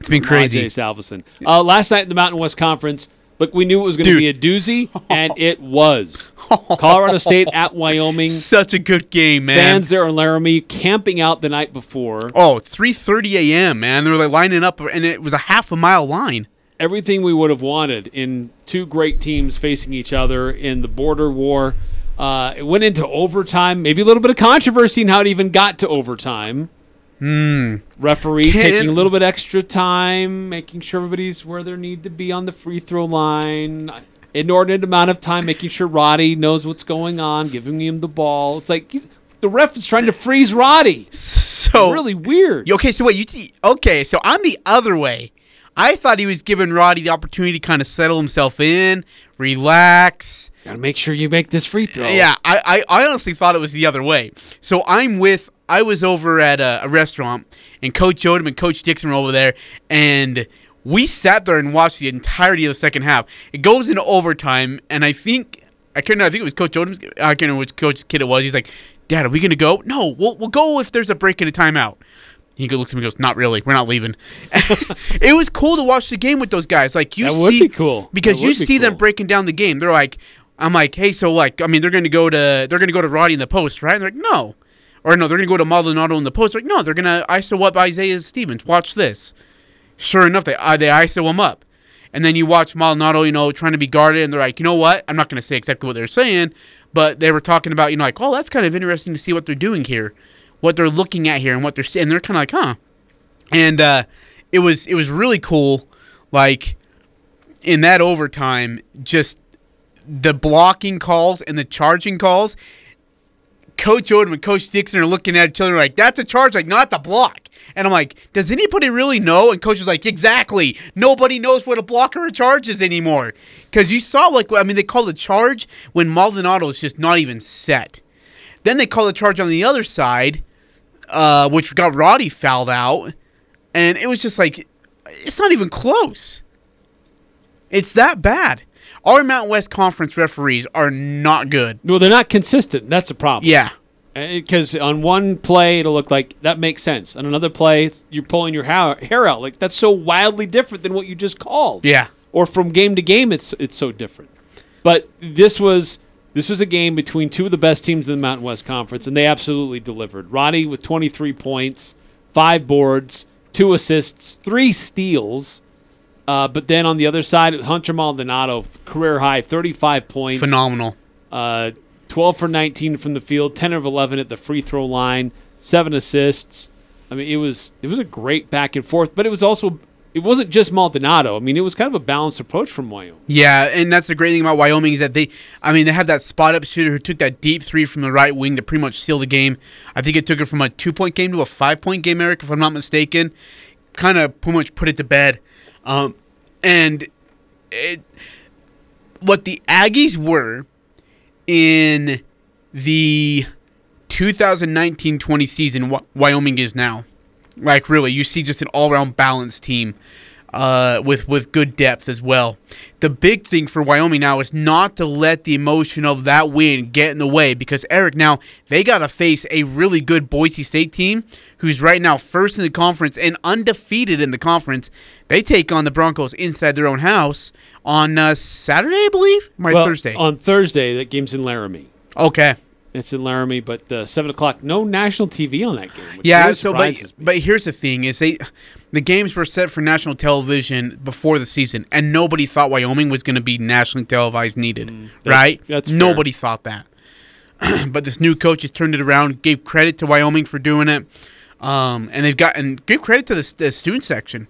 It's been crazy. Rajay Salveson. Uh, last night in the Mountain West Conference, look, we knew it was going to be a doozy, and it was. Colorado State at Wyoming. Such a good game, man. Fans there in Laramie camping out the night before. Oh, 3:30 a.m. Man, they were like lining up, and it was a half a mile line. Everything we would have wanted in two great teams facing each other in the border war. Uh, it went into overtime. Maybe a little bit of controversy in how it even got to overtime. Hmm. Referee taking a little bit extra time, making sure everybody's where they need to be on the free throw line. Inordinate amount of time making sure Roddy knows what's going on, giving him the ball. It's like the ref is trying to freeze Roddy. So really weird. Okay, so wait, you t- okay? So I'm the other way. I thought he was giving Roddy the opportunity to kind of settle himself in, relax. Gotta make sure you make this free throw. Yeah, I, I, I honestly thought it was the other way. So I'm with. I was over at a, a restaurant, and Coach Odom and Coach Dixon were over there, and we sat there and watched the entirety of the second half. It goes into overtime, and I think I can't. remember, I think it was Coach Odom's. I can't remember which coach kid it was. He's like, "Dad, are we gonna go? No, we'll we'll go if there's a break and a timeout." He looks at me and goes, "Not really. We're not leaving." it was cool to watch the game with those guys. Like you That would see, be cool. because That you would be see them breaking down the game. They're like, I'm like, hey, so like, I mean, they're going to go to they're going to go to Roddy in the post, right? And they're like, no, or no, they're going to go to Maldonado in the post. They're like, no, they're going to ISO up Isaiah Stevens. Watch this. Sure enough, they uh, they ISO him up, and then you watch Maldonado, you know, trying to be guarded, and they're like, you know what? I'm not going to say exactly what they're saying, but they were talking about, you know, like, oh, that's kind of interesting to see what they're doing here, what they're looking at here, and what they're saying. They're kind of like, huh? And uh, it was it was really cool, like in that overtime, just the blocking calls and the charging calls. Coach Odom and Coach Dixon are looking at each other like, that's a charge, like, not the block. And I'm like, does anybody really know? And Coach is like, exactly. Nobody knows what a block or a charge is anymore. Because you saw, like, I mean, they call the charge when Maldonado is just not even set. Then they call the charge on the other side, uh, which got Roddy fouled out. And it was just like, it's not even close. It's that bad. Our Mountain West Conference referees are not good. Well, they're not consistent. That's the problem. Yeah. Uh, because on one play it'll look like that makes sense. On another play, you're pulling your hair, hair out. Like that's so wildly different than what you just called. Yeah. Or from game to game, it's it's so different. But this was this was a game between two of the best teams in the Mountain West Conference, and they absolutely delivered. Roddy with 23 points, five boards, two assists, three steals. Uh, but then on the other side, Hunter Maldonado, career high, 35 points. Phenomenal. Uh, 12 for 19 from the field, 10 of 11 at the free throw line, seven assists. I mean, it was it was a great back and forth, but it was also it wasn't just Maldonado. I mean, it was kind of a balanced approach from Wyoming. Yeah, and that's the great thing about Wyoming is that they, I mean, they have that spot up shooter who took that deep three from the right wing to pretty much seal the game. I think it took it from a two point game to a five point game, Eric, if I'm not mistaken. Kind of pretty much put it to bed. Um, and it, what the Aggies were in the 2019-20 season, Wy- Wyoming is now. Like really, you see just an all-around balanced team uh, with with good depth as well. The big thing for Wyoming now is not to let the emotion of that win get in the way because Eric now they got to face a really good Boise State team who's right now first in the conference and undefeated in the conference. They take on the Broncos inside their own house on uh, Saturday, I believe, or Well, Thursday. On Thursday, that game's in Laramie. Okay. It's in Laramie, but uh, seven o'clock. No national TV on that game. Yeah, really so but, but here's the thing: is they the games were set for national television before the season, and nobody thought Wyoming was going to be nationally televised needed, Mm, that's- right? that's fair. nobody thought that. but this new coach has turned it around. Gave credit to Wyoming for doing it, um, and they've gotten give credit to the, the student section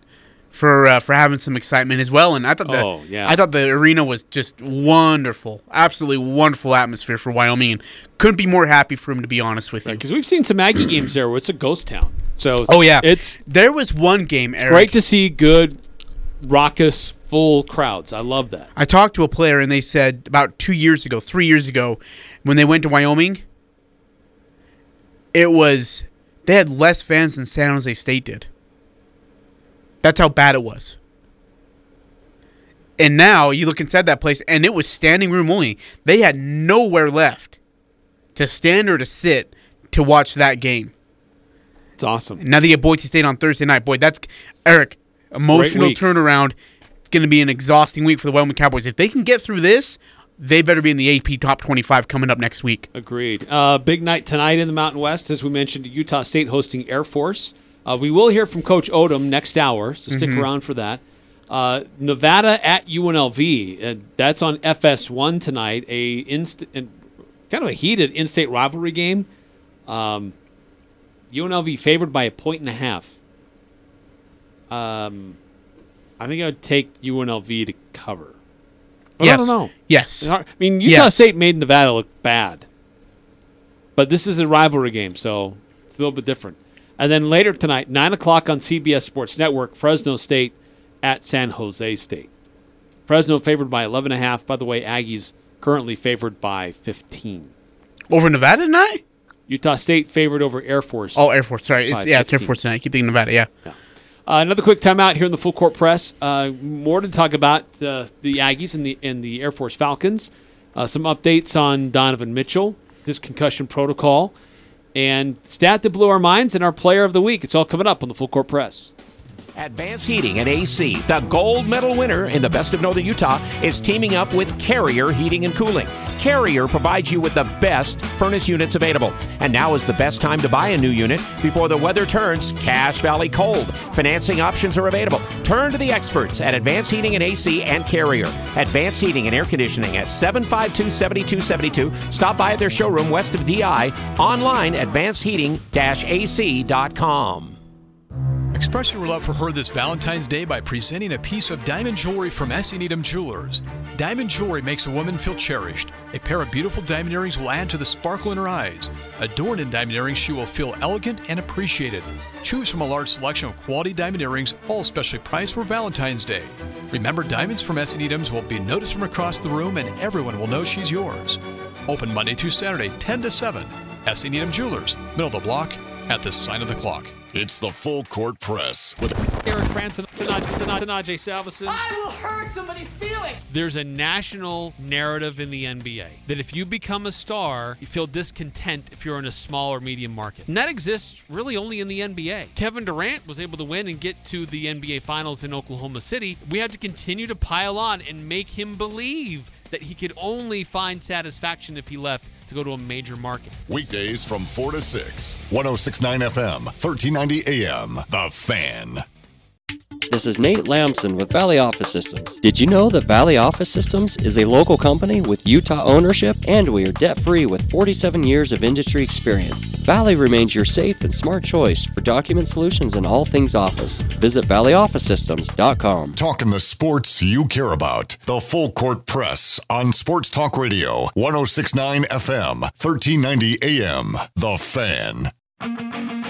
for uh, for having some excitement as well. And I thought the Oh, yeah. I thought the arena was just wonderful, absolutely wonderful atmosphere for Wyoming, and couldn't be more happy for him to be honest with you. because we've seen some Aggie games there where it's a ghost town. So Oh yeah, it's there was one game. Eric, great to see good, raucous, full crowds. I love that. I talked to a player and they said about two years ago, three years ago, when they went to Wyoming, it was they had less fans than San Jose State did. That's how bad it was. And now you look inside that place and it was standing room only. They had nowhere left to stand or to sit to watch that game. It's awesome. Now they get Boise State on Thursday night. Boy, that's Eric. Emotional turnaround. It's going to be an exhausting week for the Wyoming Cowboys. If they can get through this, they better be in the AP top 25 coming up next week. Agreed. Uh, big night tonight in the Mountain West, as we mentioned. Utah State hosting Air Force. Uh, we will hear from Coach Odom next hour, so stick Mhm. around for that. Uh, Nevada at UNLV. Uh, that's on FS1 tonight. A inst- and kind of a heated in-state rivalry game. Um, UNLV favored by a point and a half. Um, I think I would take UNLV to cover. But Yes. I don't know. Yes. I mean, Utah Yes. State made Nevada look bad. But this is a rivalry game, so it's a little bit different. And then later tonight, 9 o'clock on CBS Sports Network, Fresno State at San Jose State. Fresno favored by 11.5. By the way, Aggies currently favored by 15. Over Nevada tonight? Utah State favored over Air Force. Oh, Air Force. Sorry. It's, yeah, it's Air Force tonight. I keep thinking Nevada. Yeah. Uh, another quick timeout here in the full court press. Uh, more to talk about uh, the Aggies and the and the Air Force Falcons. Uh, some updates on Donovan Mitchell, his concussion protocol, and stat that blew our minds and our player of the week. It's all coming up on the full court press. Advanced Heating and AC, the gold medal winner in the Best of Northern Utah, is teaming up with Carrier Heating and Cooling. Carrier provides you with the best furnace units available. And now is the best time to buy a new unit before the weather turns Cache Valley cold. Financing options are available. Turn to the experts at Advanced Heating and AC and Carrier. Advanced Heating and Air Conditioning at 752 7272. Stop by at their showroom west of DI. Online, advancedheating ac.com. Express your love for her this Valentine's Day by presenting a piece of diamond jewelry from S. Needham Jewelers. Diamond jewelry makes a woman feel cherished. A pair of beautiful diamond earrings will add to the sparkle in her eyes. Adorned in diamond earrings, she will feel elegant and appreciated. Choose from a large selection of quality diamond earrings, all specially priced for Valentine's Day. Remember, diamonds from S. Needham's will be noticed from across the room, and everyone will know she's yours. Open Monday through Saturday, 10 to 7. S. Needham Jewelers, middle of the block, at the sign of the clock. It's the full court press with Eric Franson, Tanaje Salvesen. I will hurt somebody's feelings. There's a national narrative in the NBA that if you become a star, you feel discontent if you're in a small or medium market. And that exists really only in the NBA. Kevin Durant was able to win and get to the NBA Finals in Oklahoma City. We have to continue to pile on and make him believe that he could only find satisfaction if he left to go to a major market. weekdays from 4 to 6. 1069 FM, 1390 AM. The Fan. This is Nate Lamson with Valley Office Systems. Did you know that Valley Office Systems is a local company with Utah ownership and we are debt free with 47 years of industry experience? Valley remains your safe and smart choice for document solutions and all things office. Visit valleyofficesystems.com. Talking the sports you care about. The full court press on Sports Talk Radio, 1069 FM, 1390 AM. The Fan.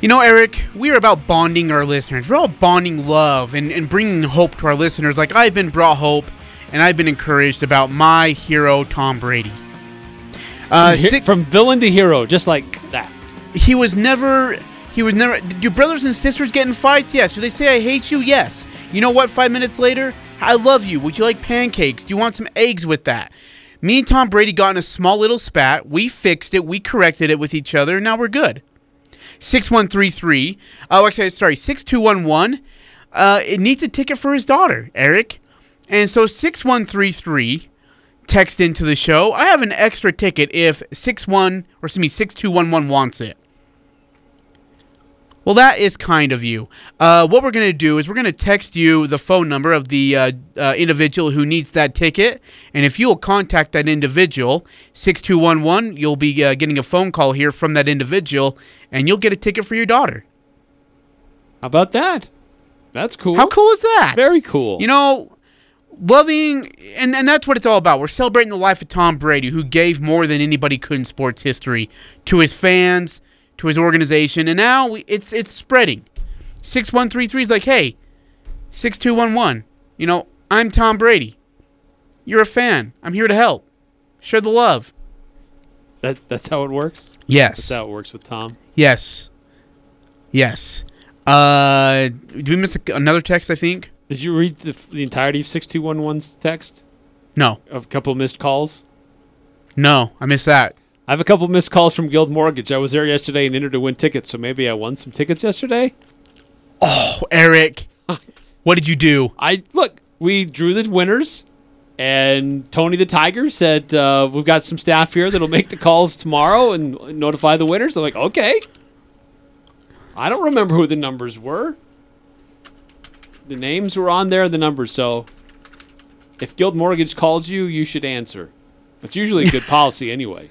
You know, Eric, we are about bonding our listeners. We're all bonding love and, and bringing hope to our listeners. Like I've been brought hope and I've been encouraged about my hero, Tom Brady. Uh, from, from villain to hero, just like that. he was never he was never your brothers and sisters get in fights? Yes. Do they say i hate you? Yes. You know what? Five minutes later i love you. Would you like pancakes? Do you want some eggs with that? Me and tom brady got in a small little spat. We fixed it. We corrected it with each other. Now we're good 6133 oh actually sorry 6211 uh it needs a ticket for his daughter eric and so 6133 text into the show. I have an extra ticket if 61 or excuse me 6211 wants it. Well, that is kind of you. Uh, what we're going to do is we're going to text you the phone number of the uh, uh, individual who needs that ticket. And if you'll contact that individual, 6211, you'll be uh, getting a phone call here from that individual and you'll get a ticket for your daughter. How about that? That's cool. How cool is that? Very cool. You know, loving, and, and that's what it's all about. We're celebrating the life of Tom Brady, who gave more than anybody could in sports history to his fans, to his organization, and now we, it's it's spreading. 6133 is like, hey, 6211, you know, I'm Tom Brady. You're a fan. I'm here to help. Share the love. That that's how it works. Yes. that's how it works with Tom. Yes. Yes. Uh, did we miss a, another text, I think? Did you read the, the entirety of 6211's text? No. Of a couple missed calls? No, I missed that. I have a couple missed calls from Guild Mortgage. I was there yesterday and entered to win tickets, so maybe I won some tickets yesterday. Oh, Eric, what did you do? I look. We drew the winners, and Tony the Tiger said uh, we've got some staff here that'll make the calls tomorrow and notify the winners. I'm like, okay. I don't remember who the numbers were. The names were on there, the numbers. So, if Guild Mortgage calls you, you should answer. It's usually a good policy anyway.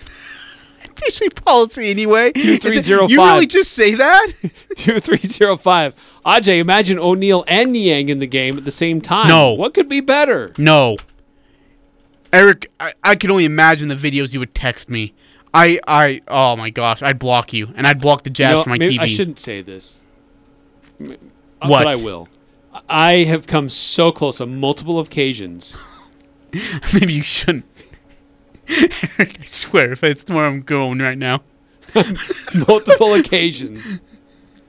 It's usually policy anyway. Two three zero five. You really just say that? Two three zero five. AJ, imagine O'Neal and Niang in the game at the same time. No. What could be better? No. Eric, I, I could only imagine the videos you would text me. I, I, oh my gosh, I'd block you, and I'd block the Jazz You know, from my TV. I shouldn't say this. Uh, What? But I will. I have come so close on multiple occasions. Maybe you shouldn't. I swear, if it's where I'm going right now. multiple occasions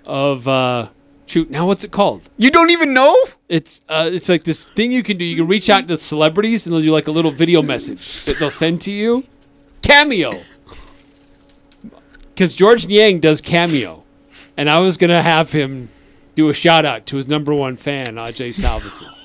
of uh shoot now what's it called? You don't even know? It's uh it's like this thing you can do. You can reach out to celebrities and they'll do like a little video message that they'll send to you. Cameo. Because george niang does cameo. And i was gonna have him do a shout out to his number one fan AJ salvesen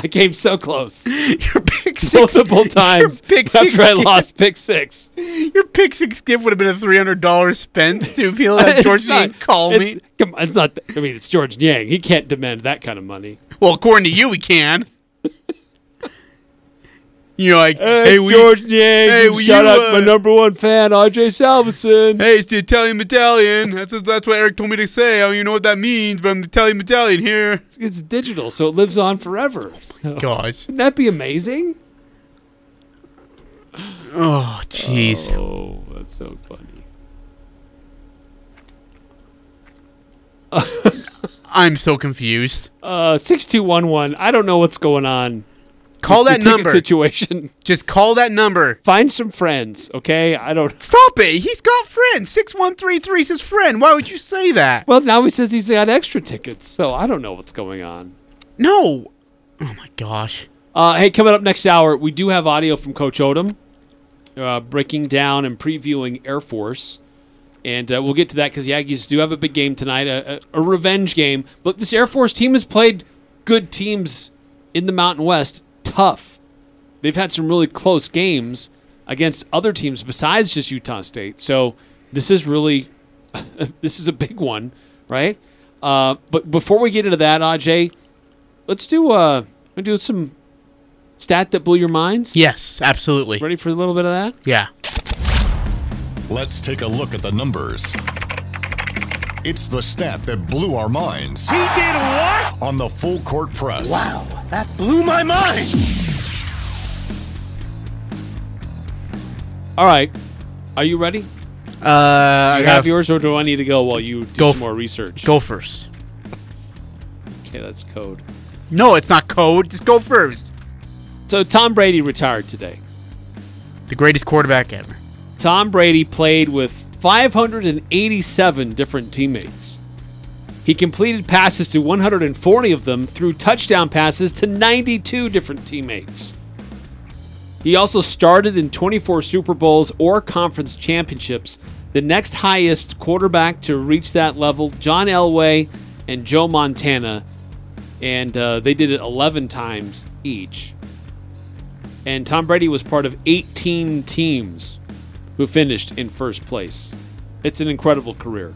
I came so close. Your pick six, multiple times pick after six I gift- lost pick six. Your pick six gift would have been a three hundred dollars spent to feel that George Niang call me. Come on, it's not. I mean, it's George Niang. He can't demand that kind of money. Well, according to you, we can. You're like, Hey, hey, we- George Niang. Hey, will shout you, out my uh, number one fan, RJ Salveson. Hey, it's the Italian medallion. That's what, that's what Eric told me to say. I don't even know what that means, but I'm the Italian medallion here. It's, it's digital, so it lives on forever. So- Gosh. Wouldn't that be amazing? Oh, jeez. Oh, that's so funny. I'm so confused. Uh, six two one one. I don't know what's going on. Call that number. Situation. Just call that number. Find some friends, okay? I don't. Stop it. He's got friends. 6133 is his friend. Why would you say that? Well, now he says he's got extra tickets, so I don't know what's going on. No. Oh, my gosh. Uh, hey, coming up next hour, we do have audio from Coach Odom, uh, breaking down and previewing Air Force. And uh, we'll get to that because the Aggies do have a big game tonight, a, a, a revenge game. But this Air Force team has played good teams in the Mountain West tough. They've had some really close games against other teams besides just Utah State. So this is really this is a big one, right? Uh, but before we get into that, Aj, let's do uh, wanna do some stat that blew your minds. Yes, absolutely. Ready for a little bit of that? Yeah. Let's take a look at the numbers. It's the stat that blew our minds He did what? on the full court press. Wow, that blew my mind. All right, are you ready? Uh, I you gotta have yours, or do I need to go while you do Go some f- more research? Go first. Okay, that's code. No, it's not code. Just go first. So Tom Brady retired today. The greatest quarterback ever. Tom Brady played with 587 different teammates. He completed passes to 140 of them through touchdown passes to 92 different teammates. He also started in 24 Super Bowls or conference championships. The next highest quarterback to reach that level, John Elway and Joe Montana, and uh, they did it 11 times each. And Tom Brady was part of 18 teams who finished in first place. It's an incredible career.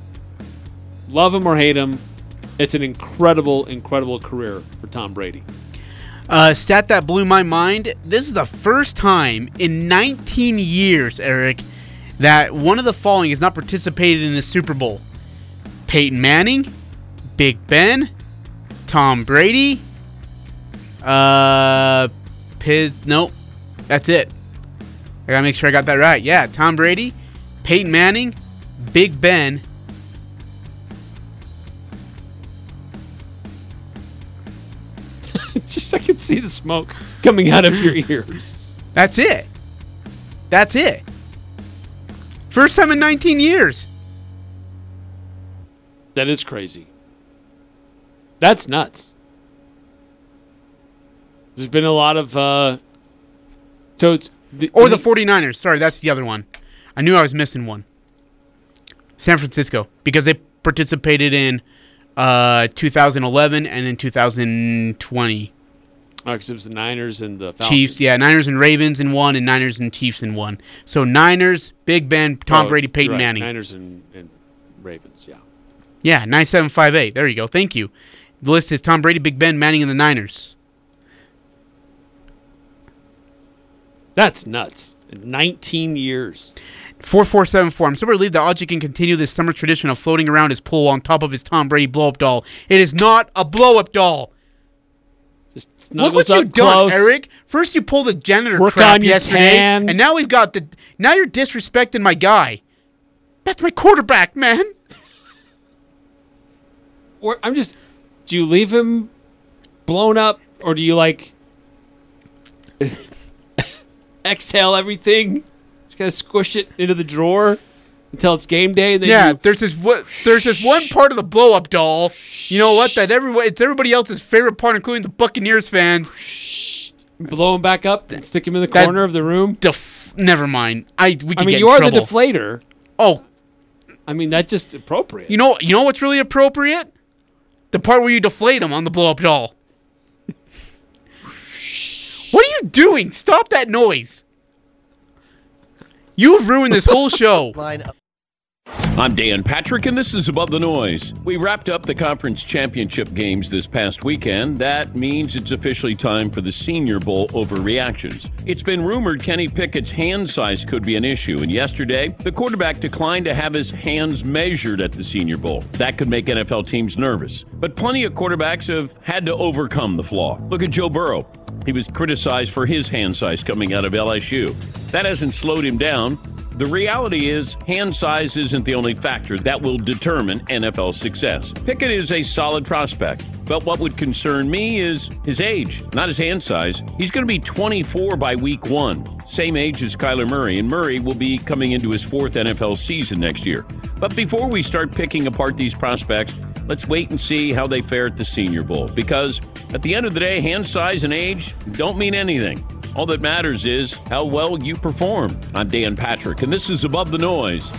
Love him or hate him, it's an incredible, incredible career for Tom Brady. Uh, stat that blew my mind. This is the first time in 19 years, Eric, that one of the following has not participated in the Super Bowl: Peyton Manning, Big Ben, Tom Brady. Uh, Pitt. Nope, that's it. I gotta make sure I got that right. Yeah, Tom Brady, Peyton Manning, Big Ben. Just I can see the smoke coming out of your ears. That's it. That's it. First time in 19 years. That is crazy. That's nuts. There's been a lot of uh so the, Or the 49ers. Sorry, that's the other one. I knew I was missing one. San Francisco. Because they participated in uh, 2011 and in 2020. Oh, because it was the Niners and the Falcons. Chiefs, yeah, Niners and Ravens in one, and Niners and Chiefs in one. So Niners, Big Ben, Tom Oh, Brady, Peyton right, Manning. Niners and, and Ravens, yeah. Yeah, 9758. There you go. Thank you. The list is Tom Brady, Big Ben, Manning, and the Niners. That's nuts. 19 years. 4474. I'm so relieved that Aji can continue this summer tradition of floating around his pool on top of his Tom Brady blow up doll. It is not a blow up doll. Just Look what you've done, close. Eric. First you pulled the janitor Work crap yesterday, tan. and now we've got the. Now you're disrespecting my guy. That's my quarterback, man. Or I'm just. Do you leave him blown up, or do you like exhale everything? Just gotta squish it into the drawer until it's game day. Then yeah, you, there's this one, there's this one part of the blow up doll. You know what? That everyone it's everybody else's favorite part, including the Buccaneers fans. blow him back up and stick him in the That- corner of the room. Def- never mind. I we I mean, you are trouble. the deflator. Oh, I mean, that's just appropriate. you know you know what's really appropriate? The part where you deflate him on the blow up doll. What are you doing? Stop that noise. You've ruined this whole show. I'm Dan Patrick, and this is Above the Noise. We wrapped up the conference championship games this past weekend. That means it's officially time for the Senior Bowl overreactions. It's been rumored Kenny Pickett's hand size could be an issue, and yesterday, the quarterback declined to have his hands measured at the Senior Bowl. That could make NFL teams nervous. But plenty of quarterbacks have had to overcome the flaw. Look at Joe Burrow. He was criticized for his hand size coming out of LSU. That hasn't slowed him down. The reality is, hand size isn't the only factor that will determine NFL success. Pickett is a solid prospect, but what would concern me is his age, not his hand size. He's going to be 24 by week one, same age as Kyler Murray, and Murray will be coming into his fourth NFL season next year. But before we start picking apart these prospects, let's wait and see how they fare at the Senior Bowl, because at the end of the day, hand size and age don't mean anything. All that matters is how well you perform. I'm Dan Patrick, and this is Above the Noise.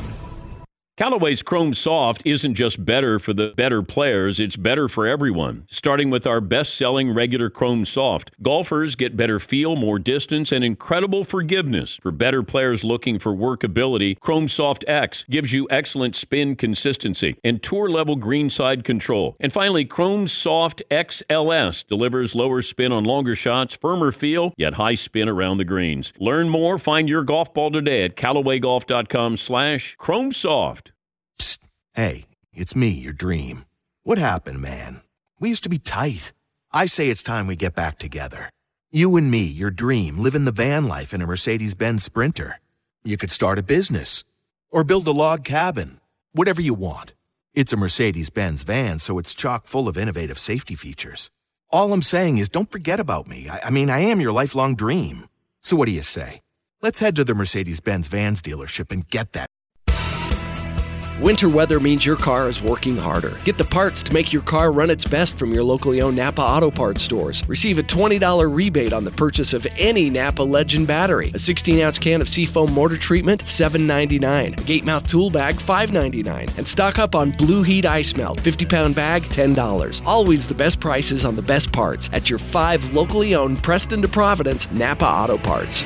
Callaway's Chrome Soft isn't just better for the better players, it's better for everyone. Starting with our best selling regular Chrome Soft, golfers get better feel, more distance, and incredible forgiveness. For better players looking for workability, Chrome Soft X gives you excellent spin consistency and tour level greenside control. And finally, Chrome Soft XLS delivers lower spin on longer shots, firmer feel, yet high spin around the greens. Learn more, find your golf ball today at CallawayGolf.com slash Chrome Soft. Hey, it's me, your dream. What happened, man? We used to be tight. I say it's time we get back together. You and me, your dream, living the van life in a Mercedes Benz Sprinter. You could start a business or build a log cabin, whatever you want. It's a Mercedes Benz van, so it's chock full of innovative safety features. All I'm saying is don't forget about me. I, I mean, I am your lifelong dream. So what do you say? Let's head to the Mercedes Benz Vans dealership and get that. Winter weather means your car is working harder. Get the parts to make your car run its best from your locally owned Napa Auto Parts stores. Receive a $20 rebate on the purchase of any Napa Legend battery. A 16 ounce can of Seafoam motor treatment, $7.99. A gate mouth tool bag, $5.99. And stock up on Blue Heat Ice Melt, 50 pound bag, $10. Always the best prices on the best parts at your five locally owned Preston to Providence Napa Auto Parts.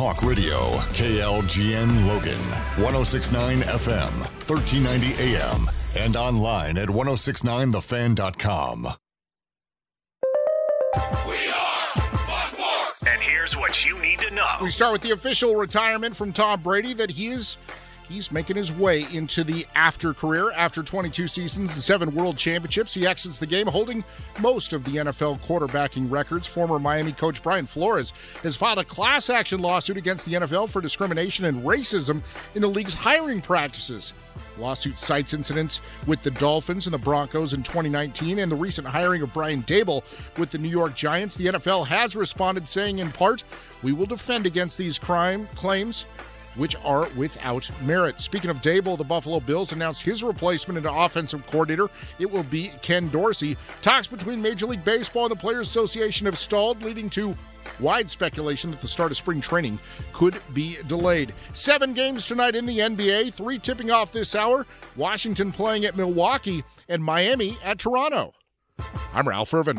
Talk Radio, KLGN Logan, 1069 FM, 1390 AM, and online at 1069thefan.com. We are And here's what you need to know. We start with the official retirement from Tom Brady that he is he's making his way into the after career after 22 seasons and seven world championships. He exits the game holding most of the NFL quarterbacking records. Former Miami coach Brian Flores has filed a class action lawsuit against the NFL for discrimination and racism in the league's hiring practices. Lawsuit cites incidents with the Dolphins and the Broncos in 2019 and the recent hiring of Brian Daboll with the New York Giants. The NFL has responded saying in part, "We will defend against these crime claims which are without merit. Speaking of Daboll, the Buffalo Bills announced his replacement into offensive coordinator. It will be Ken Dorsey. Talks between Major League Baseball and the Players Association have stalled, leading to wide speculation that the start of spring training could be delayed. Seven games tonight in the NBA, three tipping off this hour. Washington playing at Milwaukee and Miami at Toronto. I'm Ralph Irvin.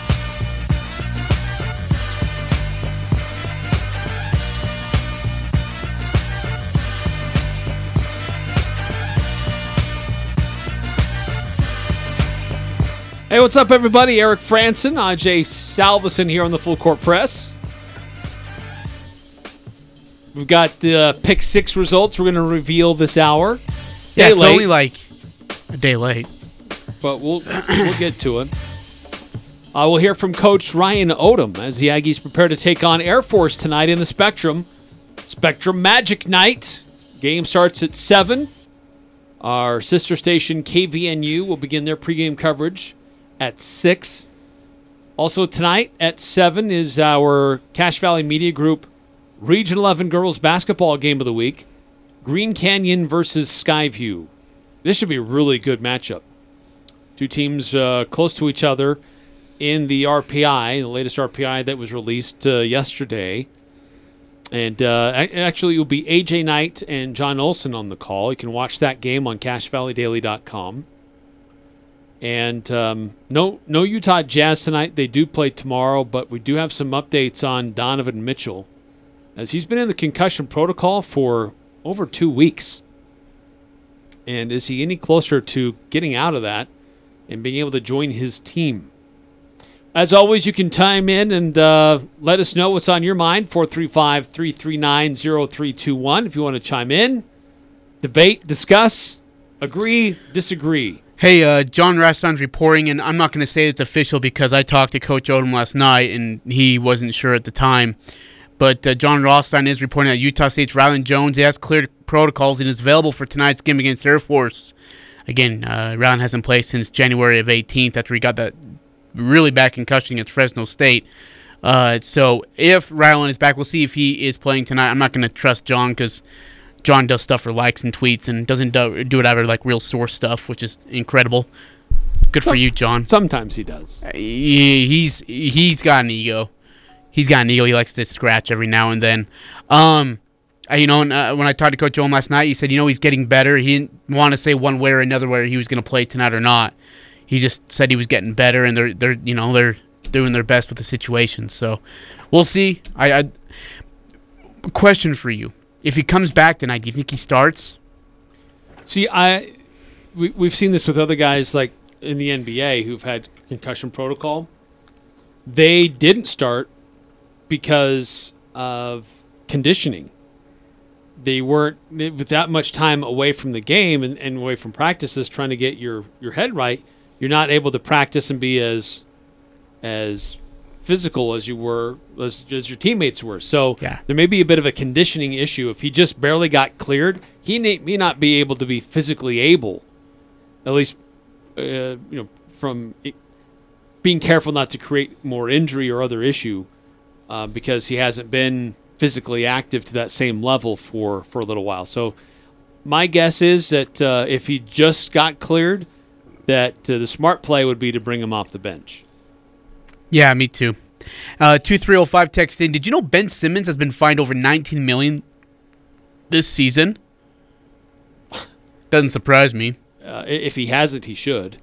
Hey, what's up, everybody? Eric Frandsen, Aj Salvesen here on the Full Court Press. We've got the uh, pick six results we're going to reveal this hour. Yeah, it's late. only like a day late. But we'll we'll get to it. Uh, we'll hear from Coach Ryan Odom as the Aggies prepare to take on Air Force tonight in the Spectrum. Spectrum Magic Night. Game starts at 7. Our sister station, KVNU, will begin their pregame coverage at 6. Also, tonight at 7 is our Cache Valley Media Group Region 11 Girls Basketball Game of the Week Green Canyon versus Skyview. This should be a really good matchup. Two teams uh, close to each other in the RPI, the latest RPI that was released uh, yesterday. And uh, actually, it will be AJ Knight and John Olson on the call. You can watch that game on CacheValleyDaily.com. And um, no, no Utah Jazz tonight. They do play tomorrow, but we do have some updates on Donovan Mitchell, as he's been in the concussion protocol for over two weeks. And is he any closer to getting out of that and being able to join his team? As always, you can chime in and uh, let us know what's on your mind. 435 339 0321 if you want to chime in, debate, discuss, agree, disagree. Hey, uh, John Rothstein's reporting, and I'm not going to say it's official because I talked to Coach Odom last night, and he wasn't sure at the time. But uh, John Rothstein is reporting that Utah State's Rylan Jones has cleared protocols and is available for tonight's game against Air Force. Again, uh, hasn't played since January of 18th after he got that really bad concussion against Fresno State. Uh, so if Rylan is back, we'll see if he is playing tonight. I'm not going to trust John because – John does stuff for likes and tweets and doesn't do, do it out of like real source stuff, which is incredible. Good Some, for you, John. Sometimes he does. Uh, he, he's he's got an ego. He's got an ego. He likes to scratch every now and then. Um, you know, uh, when I talked to Coach Odom last night, he said, you know, he's getting better. He didn't want to say one way or another whether he was going to play tonight or not. He just said he was getting better, and they're they're you know they're doing their best with the situation. So we'll see. I, I question for you if he comes back tonight, do you think he starts? See, I we we've seen this with other guys like in the NBA who've had concussion protocol. They didn't start because of conditioning. They weren't with that much time away from the game and, and away from practices trying to get your, your head right, you're not able to practice and be as as physical as you were as, as your teammates were. So yeah. there may be a bit of a conditioning issue. If he just barely got cleared, he may, may not be able to be physically able, at least uh, you know from it, being careful not to create more injury or other issue uh, because he hasn't been physically active to that same level for for a little while. So my guess is that uh, if he just got cleared, that uh, the smart play would be to bring him off the bench. Yeah, me too. Uh, two three zero five text in. Did you know Ben Simmons has been fined over nineteen million this season? Doesn't surprise me. Uh, if he hasn't, he should.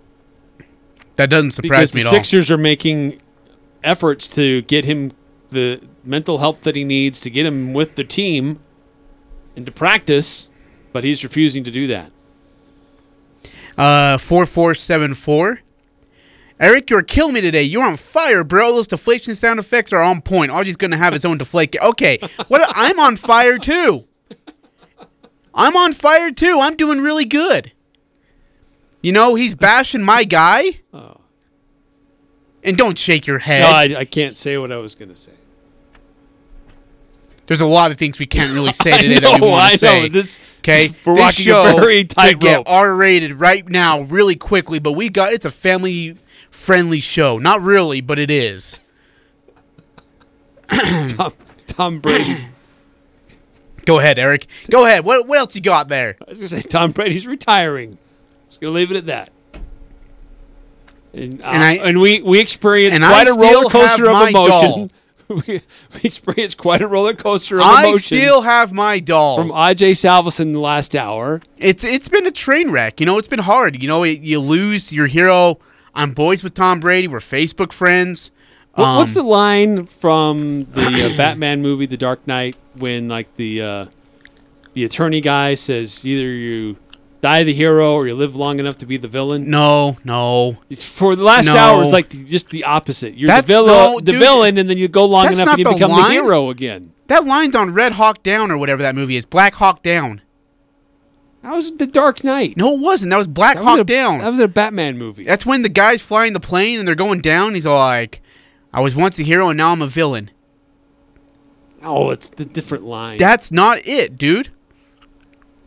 That doesn't surprise because me at all. The Sixers are making efforts to get him the mental help that he needs to get him with the team and to practice, but he's refusing to do that. Uh, four four seven four. Eric, you're killing me today. You're on fire, bro. Those deflation sound effects are on point. Audrey's gonna have his own deflate. Okay, what? I'm on fire too. I'm on fire too. I'm doing really good. You know, he's bashing my guy. Oh. And don't shake your head. No, I, I can't say what I was going to say. There's a lot of things we can't really say today that we know, want I to say. know. This- okay, we're this walking a show very could tight get. R-rated right now, really quickly. But we got it's a family-friendly show. Not really, but it is. Tom, Tom Brady. Go ahead, Eric. Go ahead. What what else you got there? I was going to say Tom Brady's retiring. Just going to leave it at that. And, uh, And I- and we we experienced and quite I a roller coaster of emotion. we, experienced quite a roller coaster of I emotion. still have my doll from AJ Salvesen in the last hour. It's it's been a train wreck. You know, it's been hard. You know, it, you lose your hero. I'm boys with Tom Brady. We're Facebook friends. What, what's Um, the line from the uh, Batman movie, The Dark Knight, when like the uh, the attorney guy says either you die the hero or you live long enough to be the villain? No, no. It's for the last No. hour. It's like the, just the opposite. You're That's- the villain, no, the dude, villain, and then you go long enough and you the become the hero again. That line's on Red Hawk Down or whatever that movie is. Black Hawk Down. That was The Dark Knight. No, it wasn't. That was Black That was Hawk a- Down. That was a Batman movie. That's when the guy's flying the plane and they're going down. He's all like, "I was once a hero and now I'm a villain." Oh, it's the different line. That's not it, dude.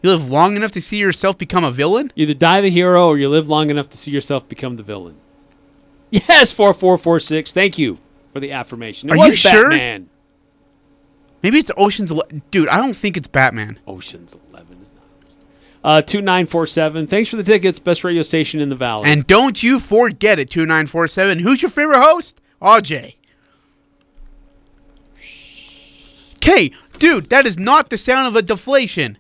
You live long enough to see yourself become a villain. You either die the hero or you live long enough to see yourself become the villain. Yes, four four four six. Thank you for the affirmation. It Are was you sure? Batman. Maybe it's Ocean's. Ele- dude, I don't think it's Batman. Ocean's Eleven is not. Uh, two nine four seven. Thanks for the tickets. Best radio station in the valley. And don't you forget it, 2947. Who's your favorite host? AJ. Okay, dude, that is not the sound of a deflation.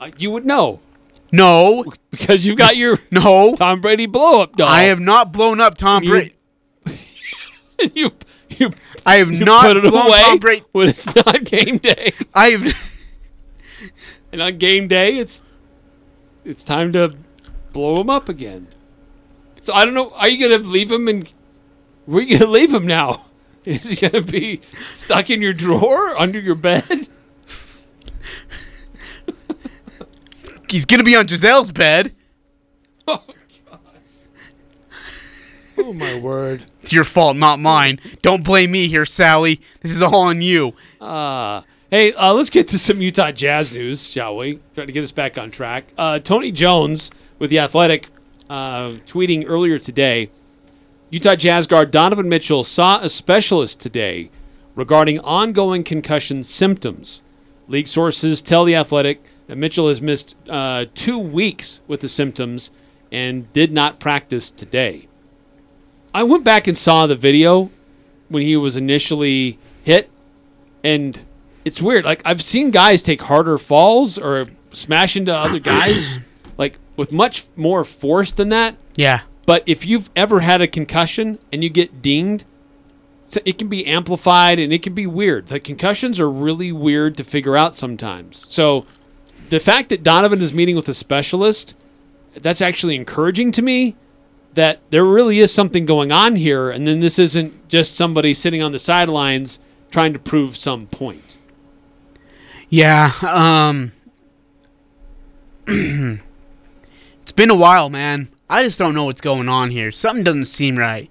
Uh, you would know No. because you've got your no Tom Brady blow up doll. I have not blown up Tom Brady. you you. I have not blown away Tom Brady. when it's not game day. I have. And on game day, it's it's time to blow him up again. So I don't know. Are you gonna leave him and where are you gonna leave him now? Is he gonna be stuck in your drawer under your bed? He's gonna be on Gisele's bed. Oh my word! It's your fault, not mine. Don't blame me here, Sally. This is all on you. Uh, hey, uh, let's get to some Utah Jazz news, shall we? Try to get us back on track. Uh, Tony Jones with The Athletic uh, tweeting earlier today Utah Jazz guard Donovan Mitchell saw a specialist today regarding ongoing concussion symptoms. League sources tell The Athletic that Mitchell has missed uh, two weeks with the symptoms and did not practice today. I went back and saw the video when he was initially hit and it's weird. Like I've seen guys take harder falls or smash into other guys, like with much more force than that. Yeah. But if you've ever had a concussion and you get dinged, it can be amplified and it can be weird. The concussions are really weird to figure out sometimes. So the fact that Donovan is meeting with a specialist, that's actually encouraging to me that there really is something going on here and then this isn't just somebody sitting on the sidelines trying to prove some point. Yeah, um It's been a while, man. I just don't know what's going on here. Something doesn't seem right.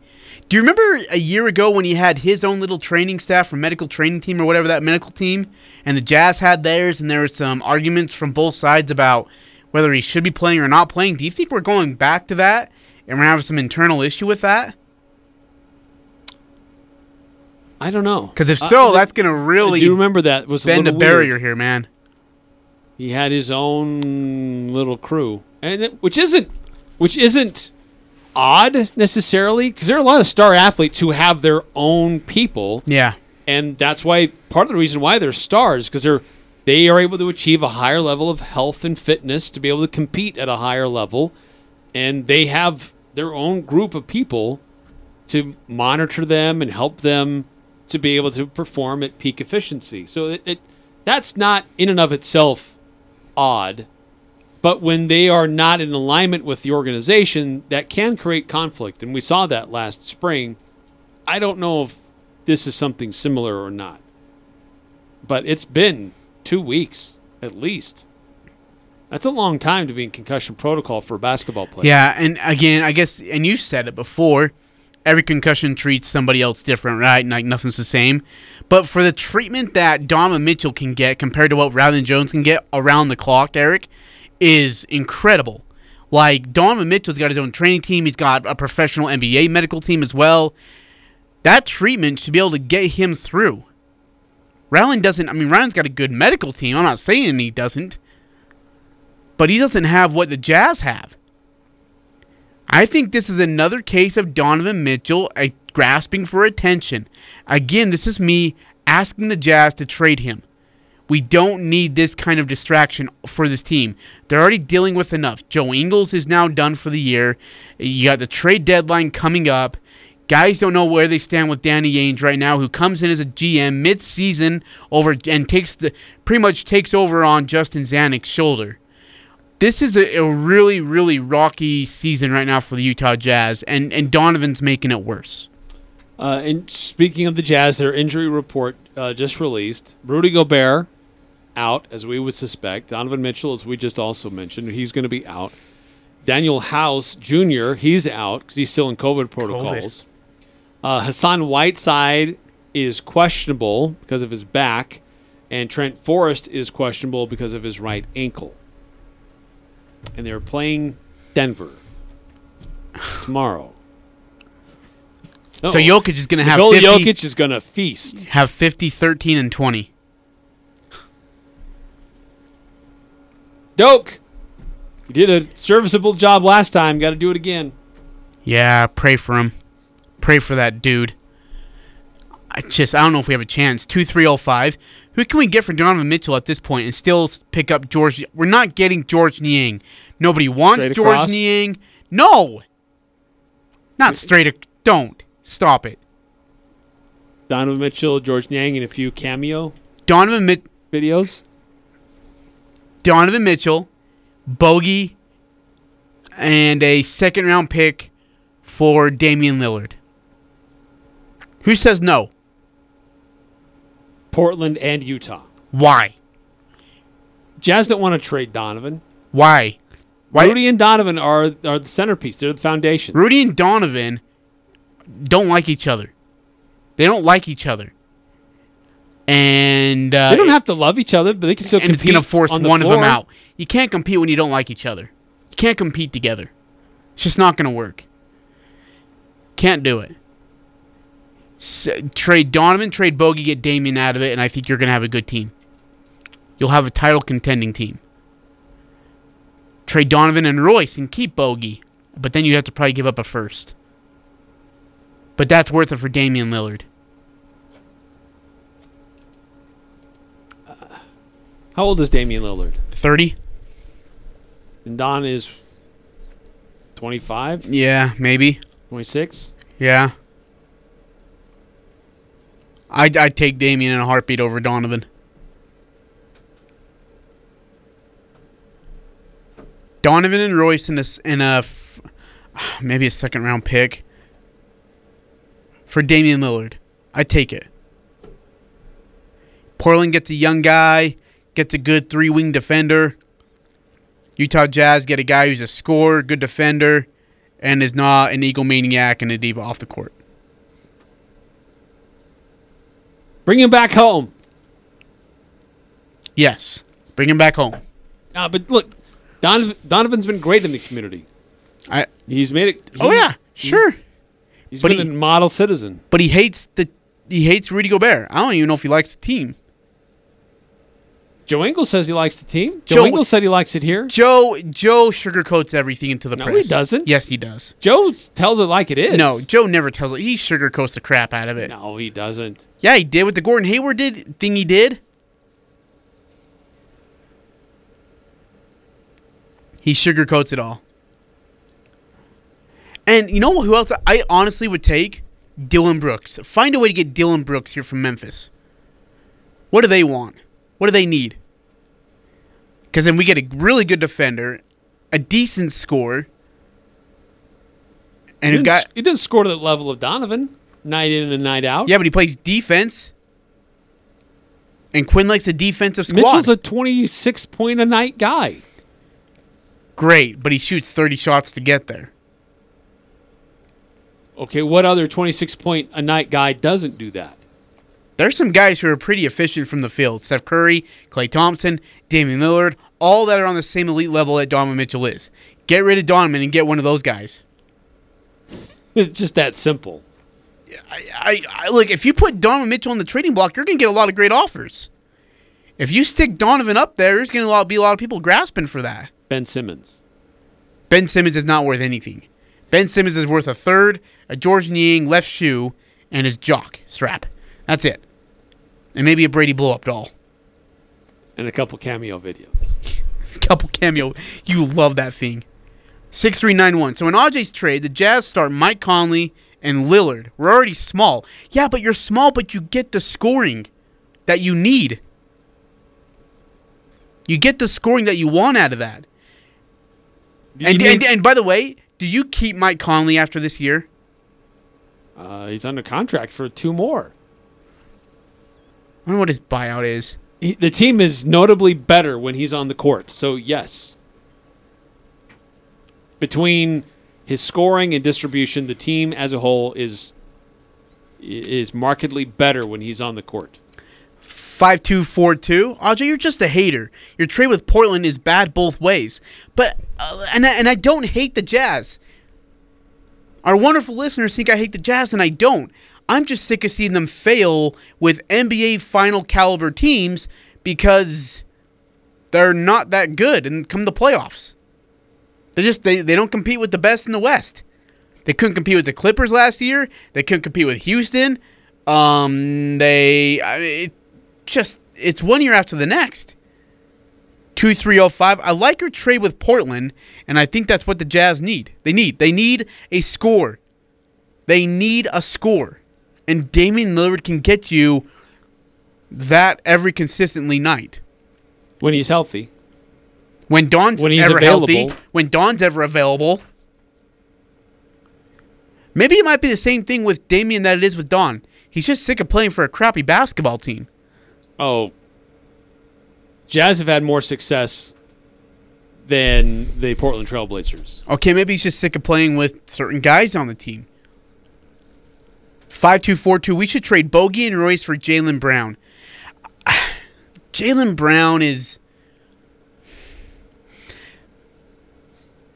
Do you remember a year ago when he had his own little training staff or medical training team or whatever that medical team and the Jazz had theirs and there were some arguments from both sides about whether he should be playing or not playing? Do you think we're going back to that and we're having some internal issue with that? I don't know. Because if Uh, so, the- that's going to really do remember that was bend a little weird. barrier here, man. He had his own little crew, and it, which isn't which isn't odd necessarily because there are a lot of star athletes who have their own people. Yeah. And that's why part of the reason why they're stars because they're they are able to achieve a higher level of health and fitness to be able to compete at a higher level, and they have their own group of people to monitor them and help them to be able to perform at peak efficiency. So it, it that's not in and of itself odd, but when they are not in alignment with the organization, that can create conflict, and we saw that last spring. I don't know if this is something similar or not, but it's been two weeks at least. That's a long time to be in concussion protocol for a basketball player. Yeah, and again, I guess, and you said it before. Every concussion treats somebody else different, right? Like nothing's the same. But for the treatment that Donovan Mitchell can get compared to what Rylan Jones can get around the clock, Eric, is incredible. Like Donovan Mitchell's got his own training team. He's got a professional NBA medical team as well. That treatment should be able to get him through. Rylan doesn't. I mean, Rylan's got a good medical team. I'm not saying he doesn't, but he doesn't have what the Jazz have. I think this is another case of Donovan Mitchell grasping for attention. Again, this is me asking the Jazz to trade him. We don't need this kind of distraction for this team. They're already dealing with enough. Joe Ingles is now done for the year. You got the trade deadline coming up. Guys don't know where they stand with Danny Ainge right now, who comes in as a GM mid-season over and takes the pretty much takes over on Justin Zanik's shoulder. This is a, a really, really rocky season right now for the Utah Jazz, and, and Donovan's making it worse. Uh, and speaking of the Jazz, their injury report uh, just released. Rudy Gobert out, as we would suspect. Donovan Mitchell, as we just also mentioned, he's going to be out. Danuel House Jr., he's out because he's still in COVID protocols. Uh, Hassan Whiteside is questionable because of his back, and Trent Forrest is questionable because of his right ankle. And they're playing Denver tomorrow. So Jokic is gonna have 50 Jokic is going to feast. Have 50, 13, and 20. Doke, you did a serviceable job last time. Got to do it again. Yeah, pray for him. Pray for that dude. I just I don't know if we have a chance. Two three oh five. Who can we get for Donovan Mitchell at this point and still pick up George? We're not getting George Niang. Nobody wants Straight George across? Niang. No. Not straight. ac- Don't stop it. Donovan Mitchell, George Niang, and a few cameo Donovan Mit- videos. Donovan Mitchell, Bogey, and a second round pick for Damian Lillard. Who says no? Portland and Utah. Why? Jazz don't want to trade Donovan. Why? Why? Rudy and Donovan are are the centerpiece. They're the foundation. Rudy and Donovan don't like each other. They don't like each other. And uh, they don't have to love each other, but they can still and it's going to force on one of them out. You can't compete when you don't like each other. You can't compete together. It's just not going to work. Can't do it. S- trade Donovan, trade Bogey, get Damian out of it, and I think you're going to have a good team. You'll have a title contending team. Trade Donovan and Royce and keep Bogey, but then you'd have to probably give up a first. But that's worth it for Damian Lillard. Uh, how old is Damian Lillard? 30? And Don is 25, Yeah, maybe. 26. Yeah. I'd, I'd take Damian in a heartbeat over Donovan. Donovan and Royce in a, in a f- ah, maybe a second round pick for Damian Lillard. I'd take it. Portland gets a young guy, gets a good three wing defender. Utah Jazz get a guy who's a scorer, good defender, and is not an egomaniac and a diva off the court. Bring him back home. Yes. Bring him back home. Uh, but look, Donovan, Donovan's been great in the community. I, He's made it. oh yeah, sure. He's But been he- a model citizen. But he hates the he hates Rudy Gobert. I don't even know if he likes the team. Joe Ingles says he likes the team. Joe, Joe- Ingles said he likes it here. Joe Joe sugarcoats everything into the No, press. he doesn't. Yes, he does. Joe tells it like it is. No, Joe never tells it. He sugarcoats the crap out of it. No, he doesn't. Yeah, he did with the Gordon Hayward did thing he did. He sugarcoats it all. And you know who else I honestly would take? Dillon Brooks. Find a way to get Dillon Brooks here from Memphis. What do they want? What do they need? Because then we get a really good defender, a decent score, and he got he didn't score to the level of Donovan night in and night out. yeah, but he plays defense. And Quinn likes a defensive squad. Mitchell's a 26 point a night guy. Great, but he shoots 30 shots to get there. Okay, what other 26 point a night guy doesn't do that? There's some guys who are pretty efficient from the field. Steph Curry, Klay Thompson, Damian Lillard, all that are on the same elite level that Donovan Mitchell is. Get rid of Donovan and get one of those guys. It's just that simple. I, I look if you put Donovan Mitchell on the trading block, you're gonna get a lot of great offers. If you stick Donovan up there, there's gonna be a lot of people grasping for that. Ben Simmons. Ben Simmons is not worth anything. Ben Simmons is worth a third, a George Niang left shoe, and his jock strap. That's it. And maybe a Brady blow up doll. And a couple cameo videos. a couple cameo. You love that thing. 6391. So in AJ's trade, the Jazz start Mike Conley and Lillard. We're already small. Yeah, but you're small, but you get the scoring that you need. You get the scoring that you want out of that. And, you and, and by the way, do you keep Mike Conley after this year? Uh, he's under contract for two more. I don't what his buyout is. He, the team is notably better when he's on the court. So yes, between his scoring and distribution, the team as a whole is is markedly better when he's on the court. 5242. Audrey, you're just a hater. Your trade with Portland is bad both ways. But uh, and I, and I don't hate the Jazz. Our wonderful listeners think I hate the Jazz and I don't. I'm just sick of seeing them fail with NBA final caliber teams because they're not that good and come the playoffs. They just they, they don't compete with the best in the West. They couldn't compete with the Clippers last year. They couldn't compete with Houston. Um, they I mean, it just it's one year after the next. Two three oh five. I like your trade with Portland, and I think that's what the Jazz need. They need they need a score. They need a score, and Damian Lillard can get you that every consistently night When he's healthy, when Don's When he's ever available. healthy, when Don's ever available. Maybe it might be the same thing with Damian that it is with Don. He's just sick of playing for a crappy basketball team. oh, Jazz have had more success than the Portland Trailblazers. Okay, maybe he's just sick of playing with certain guys on the team. 5242. We should trade Bogey and Royce for Jaylen Brown. Jaylen Brown is.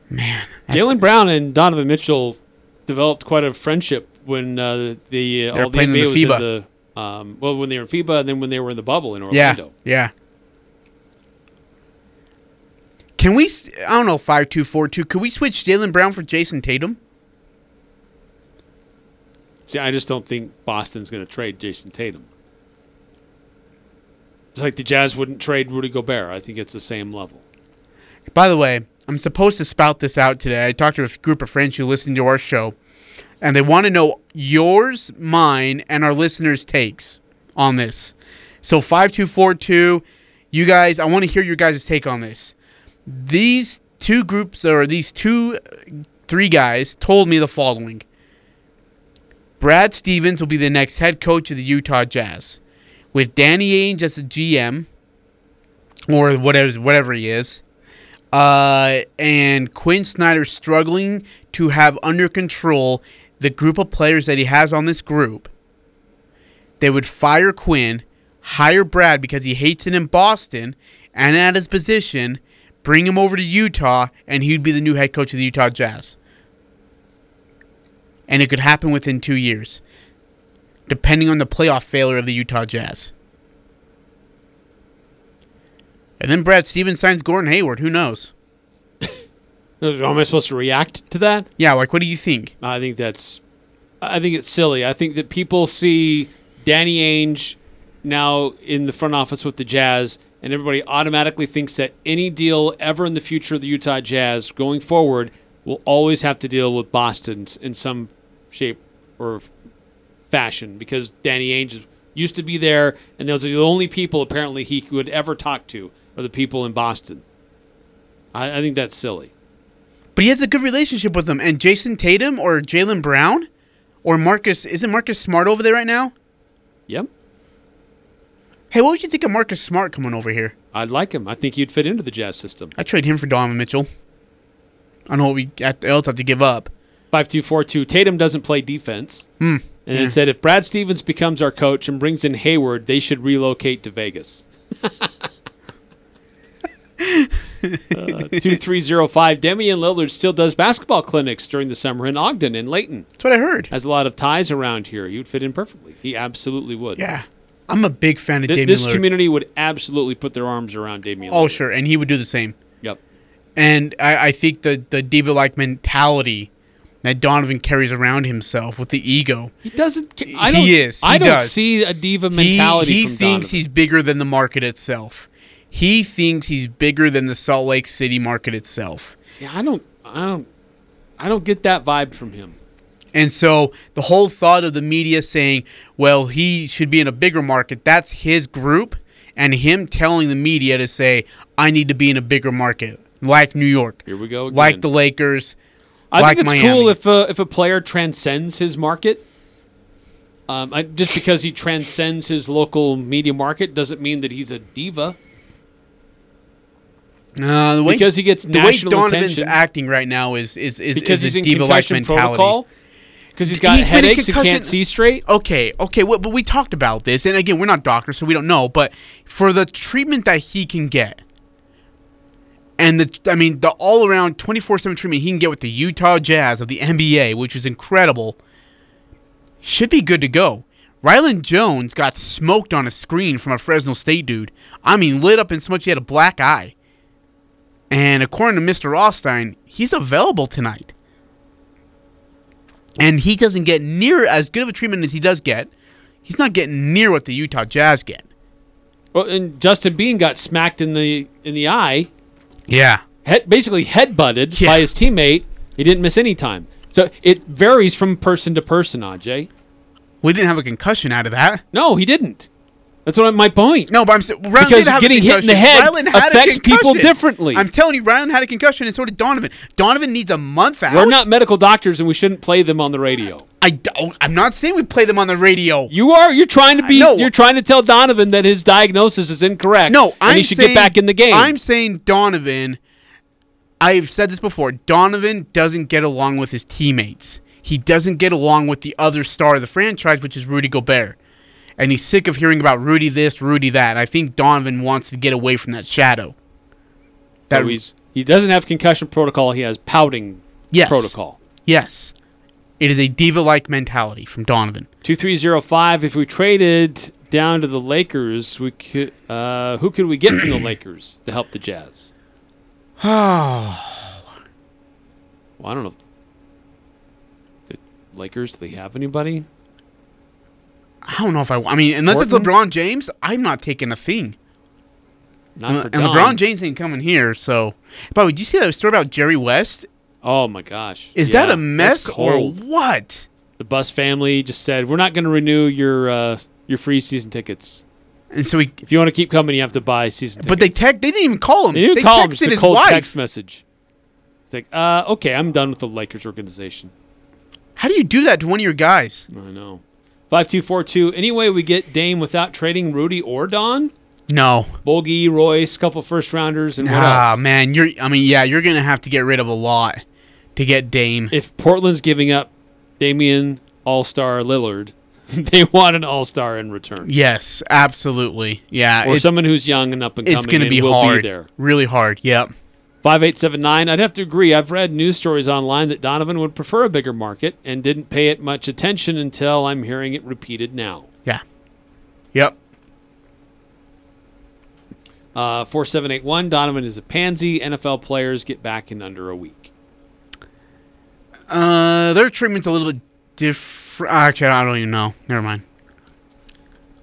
Man. Jaylen Brown and Donovan Mitchell developed quite a friendship when uh, the uh, They were all the NBA the was in FIBA. the um, well when they were in FIBA and then when they were in the bubble in Orlando. Yeah. Can we. I don't know, 5242. Could we switch Jaylen Brown for Jayson Tatum? See, I just don't think Boston's going to trade Jayson Tatum. It's like the Jazz wouldn't trade Rudy Gobert. I think it's the same level. By the way, I'm supposed to spout this out today. I talked to a group of friends who listen to our show, and they want to know yours, mine, and our listeners' takes on this. So 5242, you guys, I want to hear your guys' take on this. These two groups, or these two, uh, three guys, told me the following Brad Stevens will be the next head coach of the Utah Jazz, with Danny Ainge as a GM, or whatever, whatever he is. Uh, and Quinn Snyder struggling to have under control the group of players that he has on this group. They would fire Quinn, hire Brad because he hates it in Boston and at his position, bring him over to Utah, and he'd be the new head coach of the Utah Jazz. And it could happen within two years, depending on the playoff failure of the Utah Jazz. And then Brad Stevens signs Gordon Hayward. Who knows? Am I supposed to react to that? Yeah, like what do you think? I think that's, I think it's silly. I think that people see Danny Ainge now in the front office with the Jazz, and everybody automatically thinks that any deal ever in the future of the Utah Jazz going forward will always have to deal with Boston in some shape or fashion because Danny Ainge used to be there, and those are the only people apparently he would ever talk to are the people in Boston. I, I think that's silly. But he has a good relationship with them. And Jayson Tatum or Jaylen Brown or Marcus isn't Marcus Smart over there right now? Yep. Hey, what would you think of Marcus Smart coming over here? I'd like him. I think he'd fit into the Jazz system. I'd trade him for Donovan Mitchell. I know what we else have to give up. Five two four two. Tatum doesn't play defense. Hmm. And Yeah. it said if Brad Stevens becomes our coach and brings in Hayward, they should relocate to Vegas. Uh, 2305 Damian Lillard still does basketball clinics during the summer in Ogden and Layton. That's what I heard. Has a lot of ties around here. You'd fit in perfectly. He absolutely would. Yeah. I'm a big fan of Th- Damian this Lillard. community would absolutely put their arms around Damian Oh, Lillard. sure. And he would do the same. Yep. And I, I think the, the diva like mentality that Donovan carries around himself with the ego. He doesn't. I don't, he is. He I don't does. see a diva He- mentality He, from thinks Donovan. he's bigger than the market itself. He thinks he's bigger than the Salt Lake City market itself. See, I don't. I don't. I don't get that vibe from him. And so the whole thought of the media saying, well, he should be in a bigger market, that's his group, and him telling the media to say, I need to be in a bigger market, like New York, Here we go. Again. like the Lakers. I like think it's Miami. cool if a, if a player transcends his market. Um, I, just because he transcends his local media market doesn't mean that he's a diva. Uh, the way, Because he gets the way national Donovan's attention. acting right now is is is, Because is he's a diva-like mentality. Because he's got in headaches and concussion- can't see straight. Okay, okay, well, but we talked about this, and again, we're not doctors, so we don't know. But for the treatment that he can get, and the I mean, the all-around twenty-four-seven treatment he can get with the Utah Jazz of the NBA, which is incredible, should be good to go. Rylan Jones got smoked on a screen from a Fresno State dude. I mean, lit up in so much he had a black eye. And according to Mr. Rothstein, he's available tonight. And he doesn't get near as good of a treatment as he does get. He's not getting near what the Utah Jazz get. Well, and Justin Bean got smacked in the in the eye. Yeah. Head, basically headbutted by his teammate. He didn't miss any time. So it varies from person to person, Aj. We didn't have a concussion out of that. No, he didn't. That's what my point. No, but I'm saying Rylan because did have a getting hit in the head Rylan had a affects people differently. I'm telling you, Rylan had a concussion, and so did Donovan. Donovan needs a month out. We're not medical doctors, and we shouldn't play them on the radio. I don't, oh, I'm not saying we play them on the radio. You are. You're trying to be. You're trying to tell Donovan that his diagnosis is incorrect. No, and I'm he should saying, get back in the game. I'm saying Donovan. I've said this before. Donovan doesn't get along with his teammates. He doesn't get along with the other star of the franchise, which is Rudy Gobert. And he's sick of hearing about Rudy this, Rudy that. And I think Donovan wants to get away from that shadow. so he's he doesn't have concussion protocol. He has pouting Yes. protocol. Yes. It is a diva like mentality from Donovan. Two three zero five. If we traded down to the Lakers, we could. Uh, who could we get from the Lakers to help the Jazz? Oh. Well, I don't know. The Lakers. Do they have anybody? I don't know if I. I mean, unless it's LeBron James, I'm not taking a thing. Not and and LeBron James ain't coming here. So, by the way, did you see that story about Jerry West? Oh my gosh! Is Yeah, that a mess or what? The Buss family just said we're not going to renew your uh, your free season tickets. And so he, if you want to keep coming, you have to buy season tickets. But they tech. They didn't even call him. They didn't they call him. Just a his cold wife. text message. It's like, uh, okay, I'm done with the Lakers organization. How do you do that to one of your guys? I know. Five two four two. Anyway, we get Dame without trading Rudy or Don. No. Bogey, Royce, couple first rounders, and what else? Ah else? man, you're. I mean, yeah, you're gonna have to get rid of a lot to get Dame. If Portland's giving up Damian All Star Lillard, they want an All Star in return. Yes, absolutely. Yeah, or someone who's young and up and coming. it's gonna be hard. Be there. Really hard. Yep. 5879. I'd have to agree. I've read news stories online that Donovan would prefer a bigger market and didn't pay it much attention until I'm hearing it repeated now. Yeah. Yep. Uh, 4781, Donovan is a pansy. NFL players get back in under a week. Uh, their treatment's a little bit different. Actually, I don't even know. Never mind.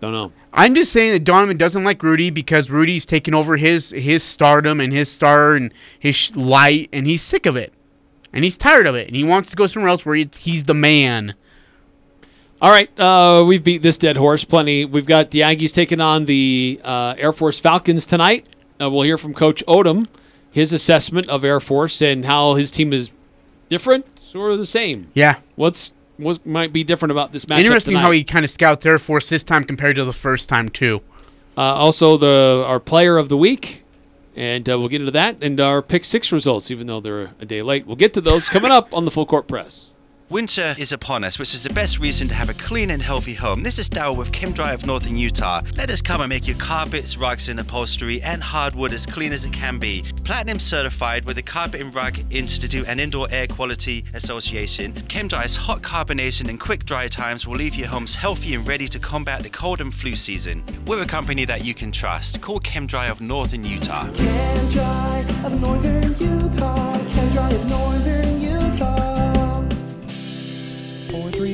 Don't know. I'm just saying that Donovan doesn't like Rudy because Rudy's taken over his his stardom and his star and his sh- light, and he's sick of it, and he's tired of it, and he wants to go somewhere else where he, he's the man. All right, uh, we've beat this dead horse plenty. We've got the Aggies taking on the uh, Air Force Falcons tonight. Uh, we'll hear from Coach Odom, his assessment of Air Force and how his team is different or the same. Yeah. What's what might be different about this match. Interesting tonight? how he kind of scouts Air Force this time compared to the first time too. Uh, also, the our player of the week, and uh, we'll get into that, and our pick six results, even though they're a day late. We'll get to those coming up on the Full Court Press. Winter is upon us, which is the best reason to have a clean and healthy home. This is Daryl with ChemDry of Northern Utah. Let us come and make your carpets, rugs, and upholstery and hardwood as clean as it can be. Platinum certified with the Carpet and Rug Institute and Indoor Air Quality Association. ChemDry's hot carbonation and quick dry times will leave your homes healthy and ready to combat the cold and flu season. We're a company that you can trust. Call ChemDry of Northern Utah. Dry of northern Utah. Can dry of northern Utah.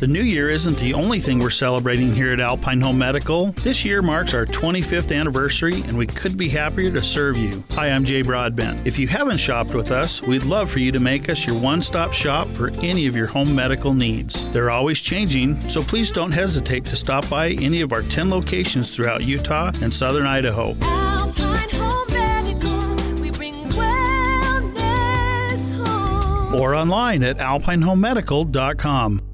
The new year isn't the only thing we're celebrating here at Alpine Home Medical. This year marks our 25th anniversary, and we couldn't be happier to serve you. Hi, I'm Jay Broadbent. If you haven't shopped with us, we'd love for you to make us your one stop shop for any of your home medical needs. They're always changing, so please don't hesitate to stop by any of our 10 locations throughout Utah and southern Idaho. Or online at alpinehomemedical.com.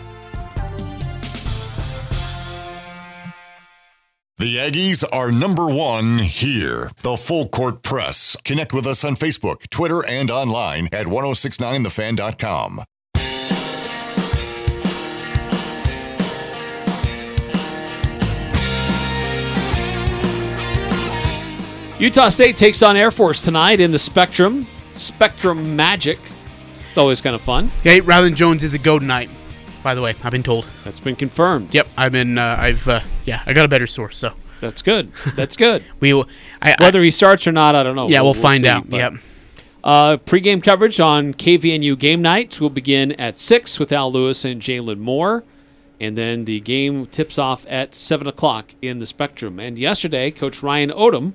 The Aggies are number one here. The Full Court Press. Connect with us on Facebook, Twitter, and online at 1069thefan.com. Utah State takes on Air Force tonight in the Spectrum. Spectrum Magic. It's always kind of fun. Yeah, Rylan Jones is a go tonight. By the way, I've been told. That's been confirmed. Yep, I've been. Uh, I've. Uh, yeah, I got a better source. So That's good. That's good. we will. I, Whether he starts or not, I don't know. Yeah, we'll find see, out. but- Yep. Uh, pre-game coverage on KVNU game nights will begin at six with Al Lewis and Jalen Moore, and then the game tips off at seven o'clock in the Spectrum. And yesterday, Coach Ryan Odom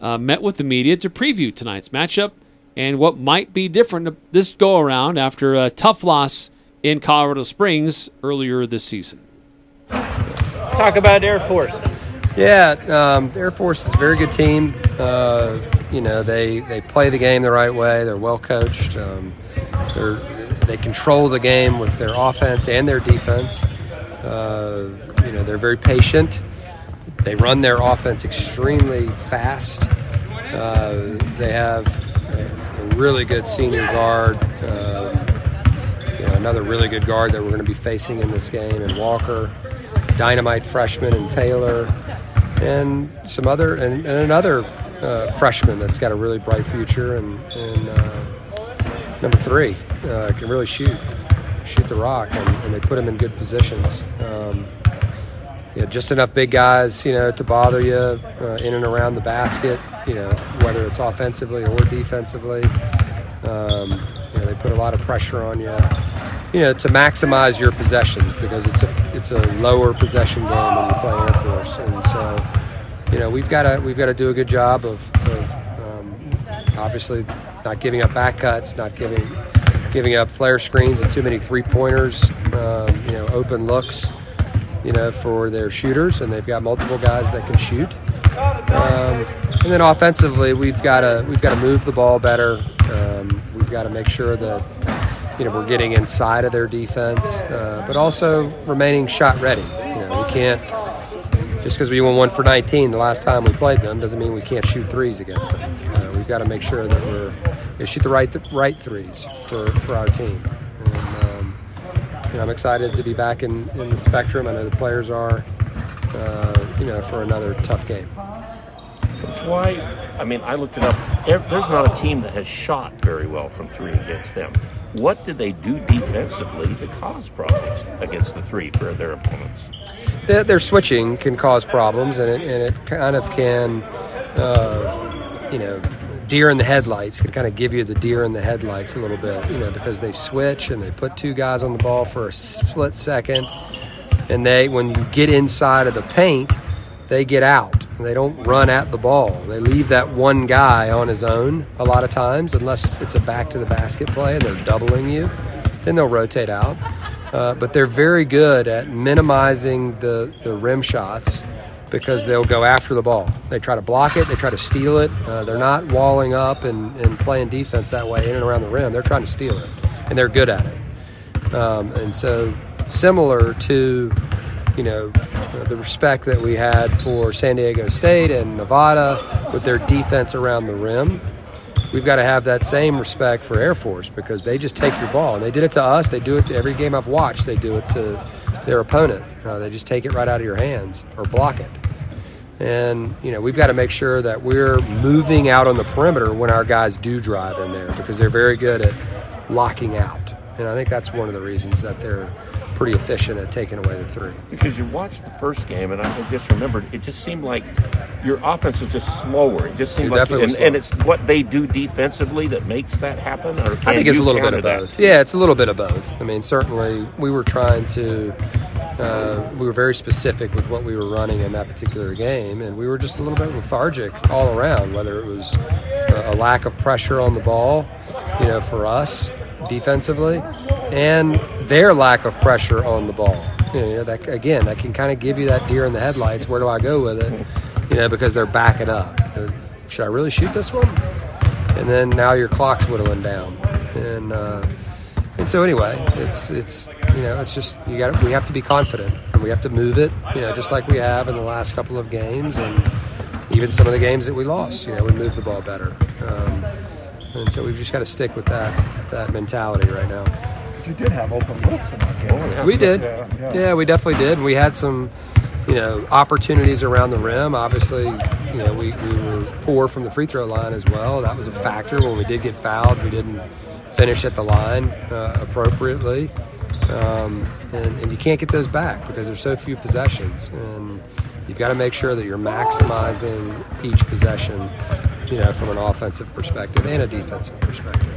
uh, met with the media to preview tonight's matchup and what might be different this go around after a tough loss in Colorado Springs earlier this season. Talk about Air Force. Yeah, um, the Air Force is a very good team. Uh, you know, they, they play the game the right way. They're well coached. Um, they're, they control the game with their offense and their defense. Uh, you know, they're very patient. They run their offense extremely fast. Uh, they have a, a really good senior guard. Uh, you know, another really good guard that we're going to be facing in this game, and Walker, dynamite freshman, and Taylor, and some other, and, and another uh, freshman that's got a really bright future, and, and uh, number three uh, can really shoot, shoot the rock, and, and they put him in good positions. Um, you know, just enough big guys, you know, to bother you uh, in and around the basket. You know, whether it's offensively or defensively. Um, know, they put a lot of pressure on you. You know, to maximize your possessions because it's a it's a lower possession game when you play Air Force, and so you know we've got to we've got to do a good job of, of um, obviously not giving up back cuts, not giving giving up flare screens and too many three pointers, um, you know, open looks, you know, for their shooters, and they've got multiple guys that can shoot. Um, and then offensively, we've got to we've got to move the ball better. Um, we've got to make sure that you know we're getting inside of their defense, uh, but also remaining shot ready. You know, we can't just because we won one for 19 the last time we played them doesn't mean we can't shoot threes against them. Uh, we've got to make sure that we're we shoot the right right threes for, for our team. And, um, you know, I'm excited to be back in, in the spectrum. I know the players are, uh, you know, for another tough game. Coach why, I mean, I looked it up. There's not a team that has shot very well from three against them. What did they do defensively to cause problems against the three for their opponents? their, their switching can cause problems, and it, and it kind of can, uh, you know, deer in the headlights can kind of give you the deer in the headlights a little bit, you know, because they switch and they put two guys on the ball for a split second, and they when you get inside of the paint, they get out. They don't run at the ball. They leave that one guy on his own a lot of times, unless it's a back to the basket play and they're doubling you. Then they'll rotate out. Uh, but they're very good at minimizing the, the rim shots because they'll go after the ball. They try to block it, they try to steal it. Uh, they're not walling up and, and playing defense that way in and around the rim. They're trying to steal it, and they're good at it. Um, and so, similar to you know the respect that we had for San Diego State and Nevada with their defense around the rim, we've got to have that same respect for Air Force because they just take your ball and they did it to us. They do it to every game I've watched. They do it to their opponent. Uh, they just take it right out of your hands or block it. And you know we've got to make sure that we're moving out on the perimeter when our guys do drive in there because they're very good at locking out. And I think that's one of the reasons that they're pretty efficient at taking away the three. Because you watched the first game, and I just remembered, it just seemed like your offense was just slower. It just seemed It like, and, and it's what they do defensively that makes that happen. Or can I think it's a little bit of that? both. Yeah, it's a little bit of both. I mean, certainly we were trying to, uh, we were very specific with what we were running in that particular game, and we were just a little bit lethargic all around, whether it was a a lack of pressure on the ball, you know, for us defensively, and their lack of pressure on the ball. You know, that again, that can kind of give you that deer in the headlights. Where do I go with it? You know, because they're backing up. Should I really shoot this one? And then now your clock's whittling down, and uh, and so anyway, it's it's you know it's just you got we have to be confident and we have to move it. You know, just like we have in the last couple of games and even some of the games that we lost. You know, we moved the ball better. Um, and so we've just got to stick with that that mentality right now. You did have open looks in that game. We did. Yeah, Yeah, yeah. we definitely did. We had some, you know, opportunities around the rim. Obviously, you know, we, we were poor from the free throw line as well. That was a factor. When we did get fouled, we didn't finish at the line uh, appropriately. Um, and, and you can't get those back because there's so few possessions. And you've got to make sure that you're maximizing each possession, you know, from an offensive perspective and a defensive perspective.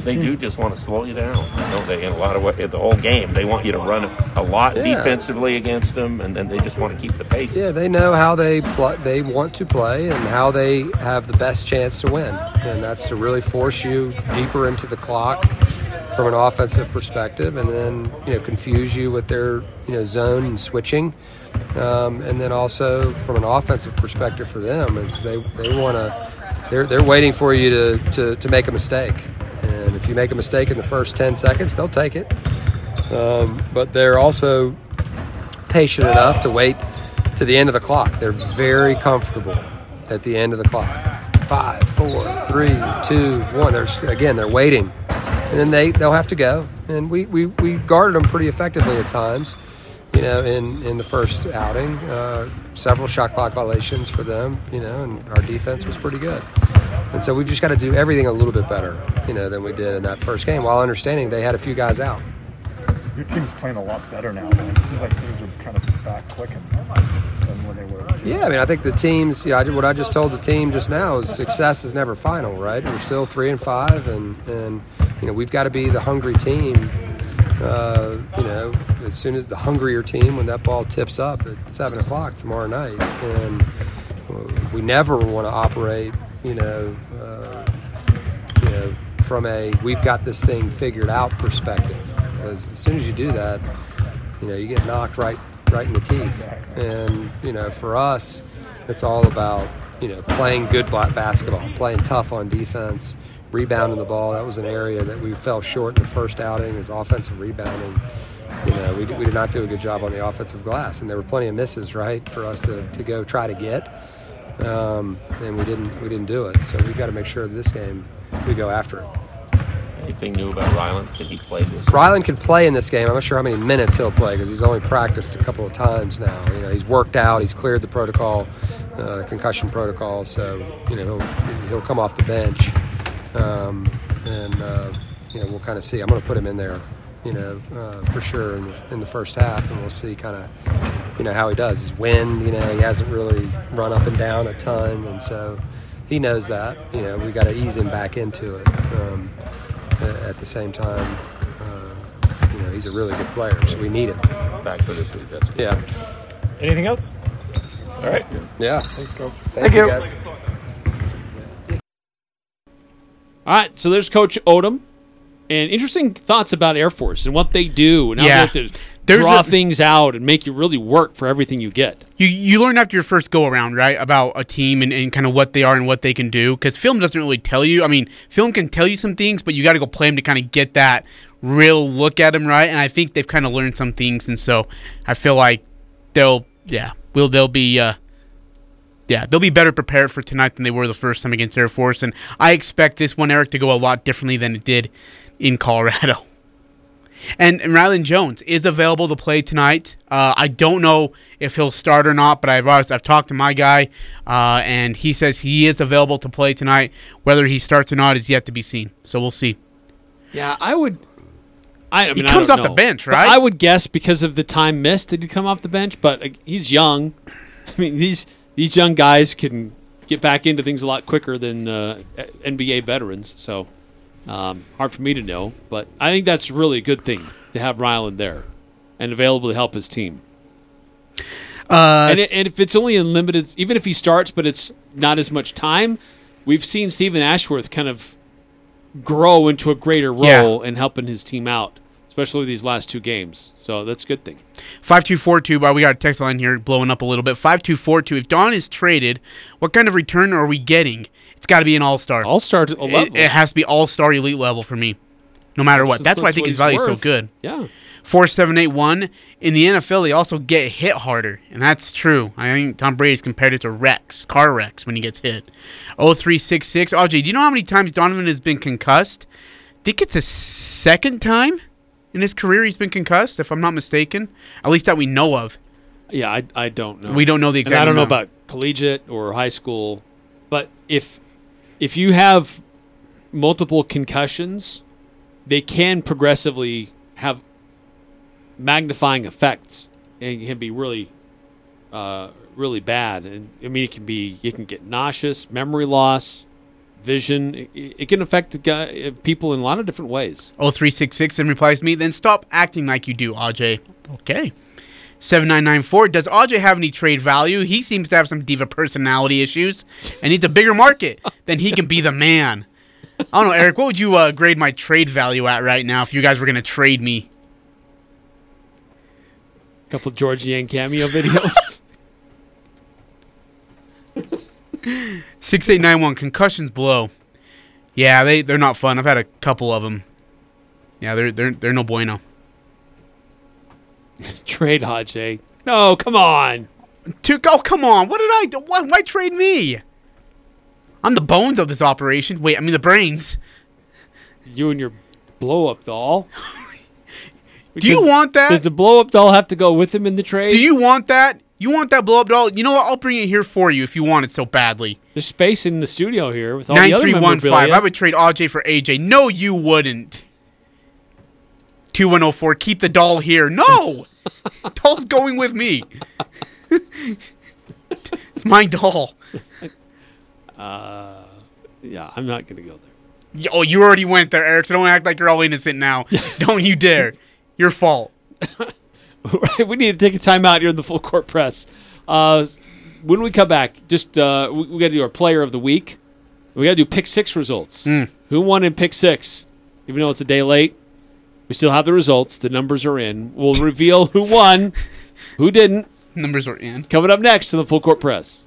They do just want to slow you down, don't they? In a lot of way, the whole game, they want you to run a lot Yeah. defensively against them, and then they just want to keep the pace. Yeah, they know how they pl- they want to play and how they have the best chance to win, and that's to really force you deeper into the clock from an offensive perspective, and then you know confuse you with their you know zone and switching, um, and then also from an offensive perspective for them is they they want to they're they're waiting for you to, to to make a mistake, and if you make a mistake in the first ten seconds, they'll take it, um, but they're also patient enough to wait to the end of the clock. They're very comfortable at the end of the clock. Five, four, three, two, one. They're again, they're waiting, and then they they'll have to go. And we we, we guarded them pretty effectively at times. You know, in in the first outing, uh, several shot clock violations for them. You know, and our defense was pretty good. And so we've just got to do everything a little bit better, you know, than we did in that first game, while understanding they had a few guys out. Your team's playing a lot better now, man. It seems like things are kind of back clicking than when they were. Yeah, I mean, I think the teams. Yeah, I, what I just told the team just now is success is never final, right? We're still three and five, and and you know we've got to be the hungry team. Uh, you know, as soon as the hungrier team when that ball tips up at seven o'clock tomorrow night, and we never want to operate. You know, uh, you know, from a we've got this thing figured out perspective. Because as soon as you do that, you know, you get knocked right right in the teeth. And you know, for us, it's all about you know playing good basketball, playing tough on defense, rebounding the ball. That was an area that we fell short in the first outing is offensive rebounding. You know, we, we did not do a good job on the offensive glass, and there were plenty of misses, right, for us to, to go try to get, um, and we didn't we didn't do it. So we've got to make sure that this game we go after it. Anything new about Rylan? Can he play this? Rylan can play in this game. I'm not sure how many minutes he'll play because he's only practiced a couple of times now. You know, he's worked out. He's cleared the protocol, uh, concussion protocol. So you know he'll he'll come off the bench, um, and uh, you know we'll kind of see. I'm going to put him in there, you know, uh, for sure in the, in the first half, and we'll see kind of you know how he does. His wind, you know, he hasn't really run up and down a ton, and so he knows that. You know, we got to ease him back into it. Um, at the same time, uh, you know, he's a really good player, so we need him. Back for this week. That's Yeah. Anything else? All right. Yeah. Thanks, Coach. Thank, you, guys. All right, so there's Coach Odom, and interesting thoughts about Air Force and what they do, and how Yeah. they have to There's draw a- things out and make you really work for everything you get. You you learn after your first go around, right, about a team and, and kind of what they are and what they can do. Because film doesn't really tell you. I mean, film can tell you some things, but you got to go play them to kind of get that real look at them, right? And I think they've kind of learned some things, and so I feel like they'll, yeah, will they'll be, uh, yeah, they'll be better prepared for tonight than they were the first time against Air Force. And I expect this one, Eric, to go a lot differently than it did in Colorado. And, and Rylan Jones is available to play tonight. Uh, I don't know if he'll start or not, but I've I've talked to my guy, uh, and he says he is available to play tonight. Whether he starts or not is yet to be seen. So we'll see. Yeah, I would. I, I mean, I comes off the know. bench, But right? I would guess because of the time missed that he'd come off the bench, but uh, he's young. I mean, these these young guys can get back into things a lot quicker than uh, NBA veterans. So um, hard for me to know, but I think that's really a good thing to have Rylan there and available to help his team. Uh, and, it, and if it's only in limited, even if he starts, but it's not as much time, we've seen Stephen Ashworth kind of grow into a greater Yeah. role in helping his team out, especially these last two games. So that's a good thing. Five two four two. But we got a text line here blowing up a little bit. Five two four two. If Don is traded, what kind of return are we getting? It's got to be an all star. All star It, level. it has to be all star elite level for me, no matter what. That's That's why I think his value is so good. Yeah. Four seven eight one. In the NFL, they also get hit harder, and that's true. I think Tom Brady's compared it to wrecks, car wrecks, when he gets hit. Oh three six six. Oh, Audrey, do you know how many times Donovan has been concussed? I think it's a second time in his career he's been concussed, if I'm not mistaken. At least that we know of. Yeah, I, I don't know. We don't know the And exact I don't know about collegiate or high school, but if if you have multiple concussions, they can progressively have magnifying effects and can be really uh, really bad. And I mean, it can be you can get nauseous, memory loss, vision. It, can affect guy, people in a lot of different ways. 0366 and replies me, then stop acting like you do, Aj. Okay. 7994, does Aj have any trade value? He seems to have some diva personality issues and needs a bigger market. then he can be the man. I don't know, Eric, what would you uh, grade my trade value at right now if you guys were going to trade me? A couple George Niang cameo videos. 6891, concussions below. Yeah, they, they're not fun. I've had a couple of them. Yeah, they're, they're, they're no bueno. trade Aj. No, come on. To, oh, come on. What did I do? Why, why trade me? I'm the bones of this operation. Wait, I mean the brains. You and your blow up doll. Do you want that? Does the blow up doll have to go with him in the trade? Do you want that? You want that blow up doll? You know what? I'll bring it here for you if you want it so badly. There's space in the studio here with all the other 9315. memorabilia. I would trade AJ for AJ. No, you wouldn't. 2104. Keep the doll here. No! Doll's going with me. it's my doll. Uh, yeah, I'm not gonna go there. Oh, you already went there, Eric, so don't act like you're all innocent now. don't you dare. Your fault. right, we need to take a time out here in the full court press. Uh, when we come back, just uh, we, we got to do our player of the week, We got to do pick six results. Hmm. Who won in pick six? Even though it's a day late, we still have the results. The numbers are in. We'll reveal who won, who didn't. Numbers are in. Coming up next in the full court press.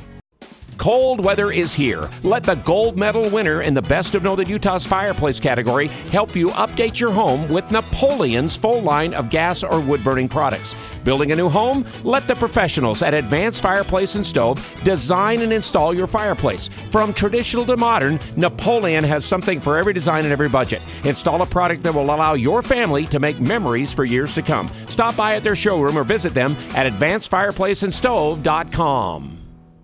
Cold weather is here. Let the gold medal winner in the Best of Northern Utah's fireplace category help you update your home with Napoleon's full line of gas or wood burning products. Building a new home? Let the professionals at Advanced Fireplace and Stove design and install your fireplace. From traditional to modern, Napoleon has something for every design and every budget. Install a product that will allow your family to make memories for years to come. Stop by at their showroom or visit them at advancedfireplaceandstove.com.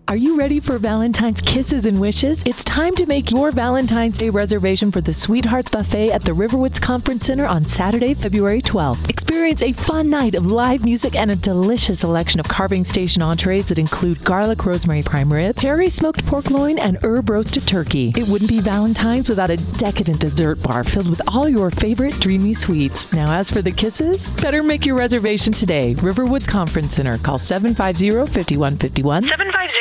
Are you ready for Valentine's kisses and wishes? It's time to make your Valentine's Day reservation for the Sweethearts Buffet at the Riverwoods Conference Center on Saturday, February 12th. Experience a fun night of live music and a delicious selection of carving station entrees that include garlic rosemary prime rib, cherry smoked pork loin, and herb roasted turkey. It wouldn't be Valentine's without a decadent dessert bar filled with all your favorite dreamy sweets. Now, as for the kisses, better make your reservation today. Riverwoods Conference Center. Call 750 5151. 750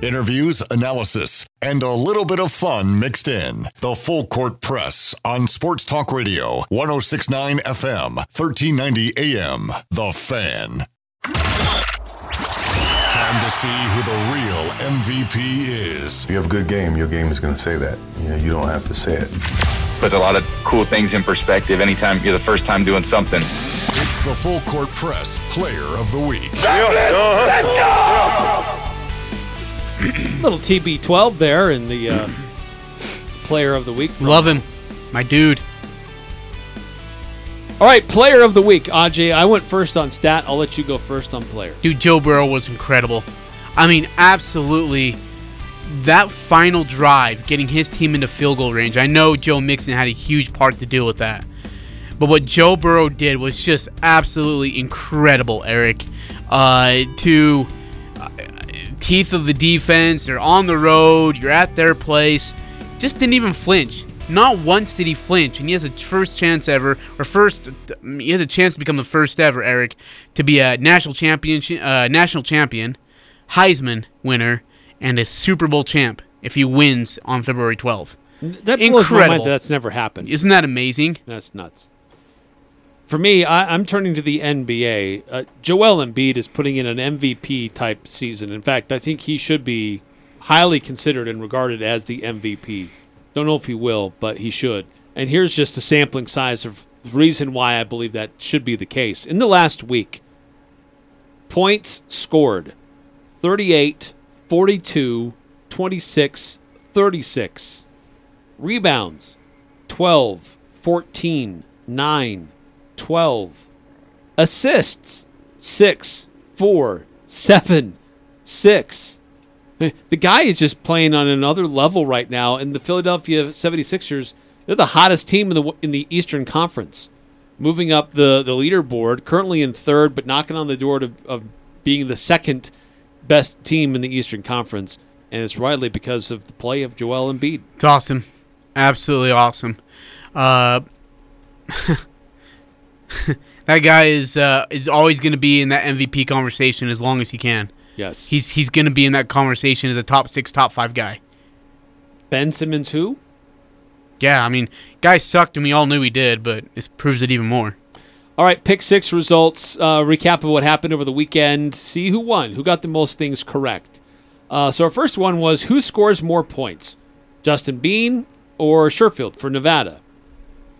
Interviews, analysis, and a little bit of fun mixed in. The Full Court Press on Sports Talk Radio, 1069 FM, 1390 AM. The Fan. Time to see who the real MVP is. If you have a good game, your game is going to say that. You know, you don't have to say it. puts a lot of cool things in perspective anytime you're the first time doing something. It's the Full Court Press Player of the Week. Let's go! Little TB12 there in the uh, Player of the Week. Love him. My dude. All right, Player of the Week. Aj, I went first on stat. I'll let you go first on player. Dude, Joe Burrow was incredible. I mean, absolutely. That final drive, getting his team into field goal range. I know Joe Mixon had a huge part to deal with that. But what Joe Burrow did was just absolutely incredible, Eric. Uh, to teeth of the defense, they're on the road, you're at their place. Just didn't even flinch. Not once did he flinch, and he has a first chance ever, or first, he has a chance to become the first ever, Eric, to be a national champion, uh, national champion, Heisman winner, and a Super Bowl champ if he wins on February 12th. That blows my mind that that's never happened. Isn't that amazing? That's nuts. For me, I, am turning to the NBA. Uh, Joel Embiid is putting in an MVP type season. In fact, I think he should be highly considered and regarded as the MVP. Don't know if he will, but he should. And here's just a sampling size of the reason why I believe that should be the case. In the last week, points scored 38, 42, 26, 36. Rebounds 12, 14, 9, 12. Assists 6, 4, 7, 6. The guy is just playing on another level right now, and the Philadelphia 76ers, they're the hottest team in the in the Eastern Conference. Moving up the, the leaderboard, currently in third, but knocking on the door to, of being the second best team in the Eastern Conference. And it's rightly because of the play of Joel Embiid. It's awesome. Absolutely awesome. Uh, that guy is uh, is always going to be in that MVP conversation as long as he can. Yes. He's he's going to be in that conversation as a top 6 top 5 guy. Ben Simmons who? Yeah, I mean, guy sucked and we all knew he did, but it proves it even more. All right, pick 6 results, uh, recap of what happened over the weekend, see who won, who got the most things correct. Uh, so our first one was who scores more points, Justin Bean or Sherfield for Nevada?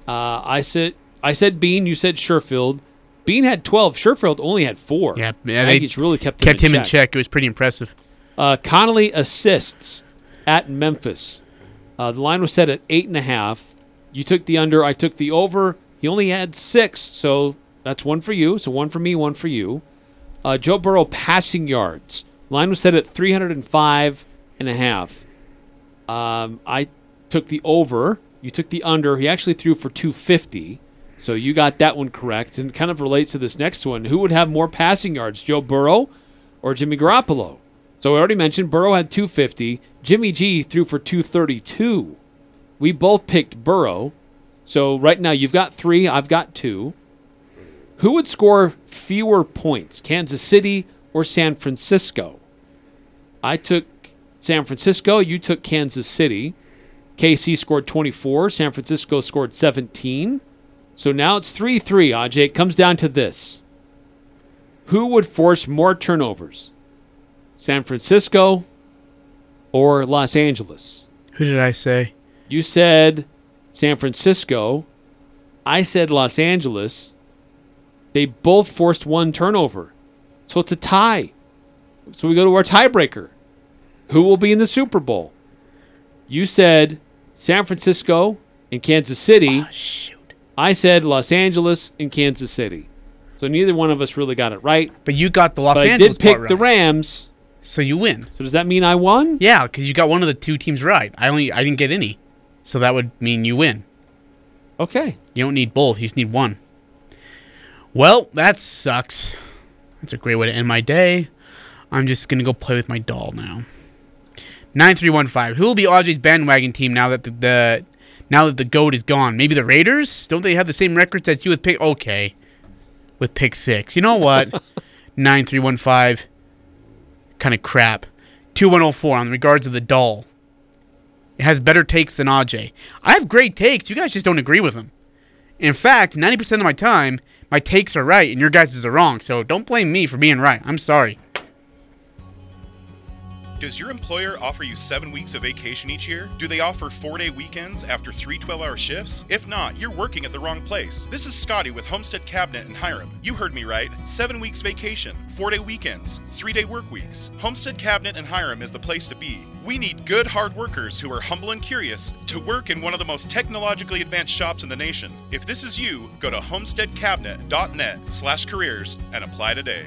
Uh, I said I said Bean. You said Sherfield. Bean had 12. Sherfield only had four. Yeah, yeah, they Aggies really kept him, kept in, him check. in check. It was pretty impressive. Uh, Connolly assists at Memphis. Uh, the line was set at eight and a half. You took the under. I took the over. He only had six, so that's one for you. So one for me, one for you. Uh, Joe Burrow passing yards. Line was set at 305 and a half. Um, I took the over. You took the under. He actually threw for 250. So you got that one correct. And kind of relates to this next one. Who would have more passing yards, Joe Burrow or Jimmy Garoppolo? So I already mentioned Burrow had 250. Jimmy G threw for 232. We both picked Burrow. So right now you've got three, I've got two. Who would score fewer points, Kansas City or San Francisco? I took San Francisco, you took Kansas City. KC scored 24, San Francisco scored 17. So now it's 3 3, Aj. It comes down to this Who would force more turnovers? San Francisco or Los Angeles? Who did I say? You said San Francisco. I said Los Angeles. They both forced one turnover. So it's a tie. So we go to our tiebreaker. Who will be in the Super Bowl? You said San Francisco and Kansas City. Ah, shoot. I said Los Angeles and Kansas City. So neither one of us really got it right. But you got the Los but Angeles I did pick part the. Rams. So you win. So does that mean I won? Yeah, because you got one of the two teams right. I only I didn't get any, so that would mean you win. Okay. You don't need both. You just need one. Well, that sucks. That's a great way to end my day. I'm just gonna go play with my doll now. Nine three one five. Who will be Audrey's bandwagon team now that the, the now that the goat is gone? Maybe the Raiders. Don't they have the same records as you with pick? Okay, with pick six. You know what? Nine three one five. Kind of crap. Two one zero four on regards of the doll. It has better takes than Aj. I have great takes. You guys just don't agree with them. In fact, 90% of my time, my takes are right and your guys' are wrong. So don't blame me for being right. I'm sorry. Does your employer offer you seven weeks of vacation each year? Do they offer four day weekends after three 12 hour shifts? If not, you're working at the wrong place. This is Scotty with Homestead Cabinet in Hyrum. You heard me right. Seven weeks vacation, four day weekends, three day work weeks. Homestead Cabinet in Hyrum is the place to be. We need good, hard workers who are humble and curious to work in one of the most technologically advanced shops in the nation. If this is you, go to homesteadcabinet.net slash careers and apply today.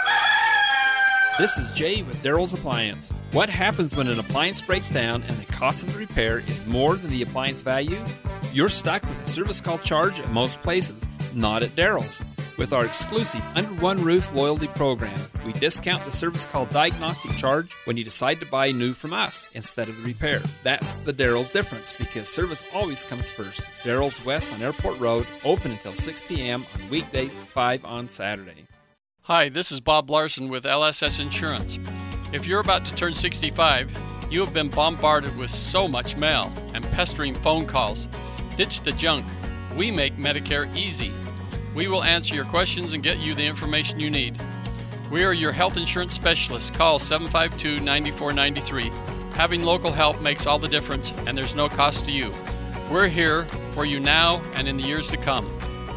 This is Jay with Daryl's Appliance. What happens when an appliance breaks down and the cost of the repair is more than the appliance value? You're stuck with a service call charge at most places, not at Daryl's. With our exclusive Under One Roof loyalty program, we discount the service call diagnostic charge when you decide to buy new from us instead of the repair. That's the Daryl's difference because service always comes first. Daryl's West on Airport Road, open until 6 p.m. on weekdays, 5 on Saturday. Hi, this is Bob Larson with LSS Insurance. If you're about to turn 65, you have been bombarded with so much mail and pestering phone calls. Ditch the junk. We make Medicare easy. We will answer your questions and get you the information you need. We are your health insurance specialists. Call 752 9493. Having local help makes all the difference, and there's no cost to you. We're here for you now and in the years to come.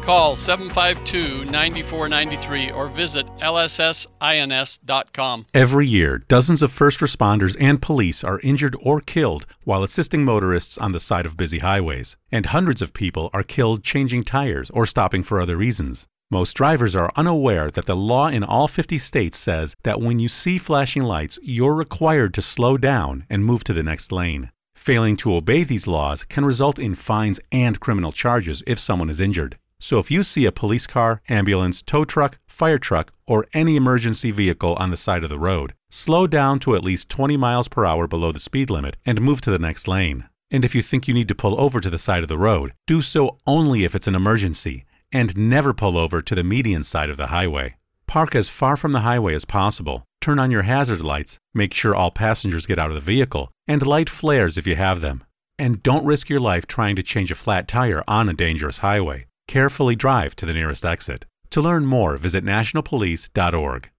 Call 752 9493 or visit lssins.com. Every year, dozens of first responders and police are injured or killed while assisting motorists on the side of busy highways, and hundreds of people are killed changing tires or stopping for other reasons. Most drivers are unaware that the law in all 50 states says that when you see flashing lights, you're required to slow down and move to the next lane. Failing to obey these laws can result in fines and criminal charges if someone is injured. So if you see a police car, ambulance, tow truck, fire truck, or any emergency vehicle on the side of the road, slow down to at least 20 miles per hour below the speed limit and move to the next lane. And if you think you need to pull over to the side of the road, do so only if it's an emergency, and never pull over to the median side of the highway. Park as far from the highway as possible, turn on your hazard lights, make sure all passengers get out of the vehicle, and light flares if you have them. And don't risk your life trying to change a flat tire on a dangerous highway. Carefully drive to the nearest exit. To learn more, visit nationalpolice.org.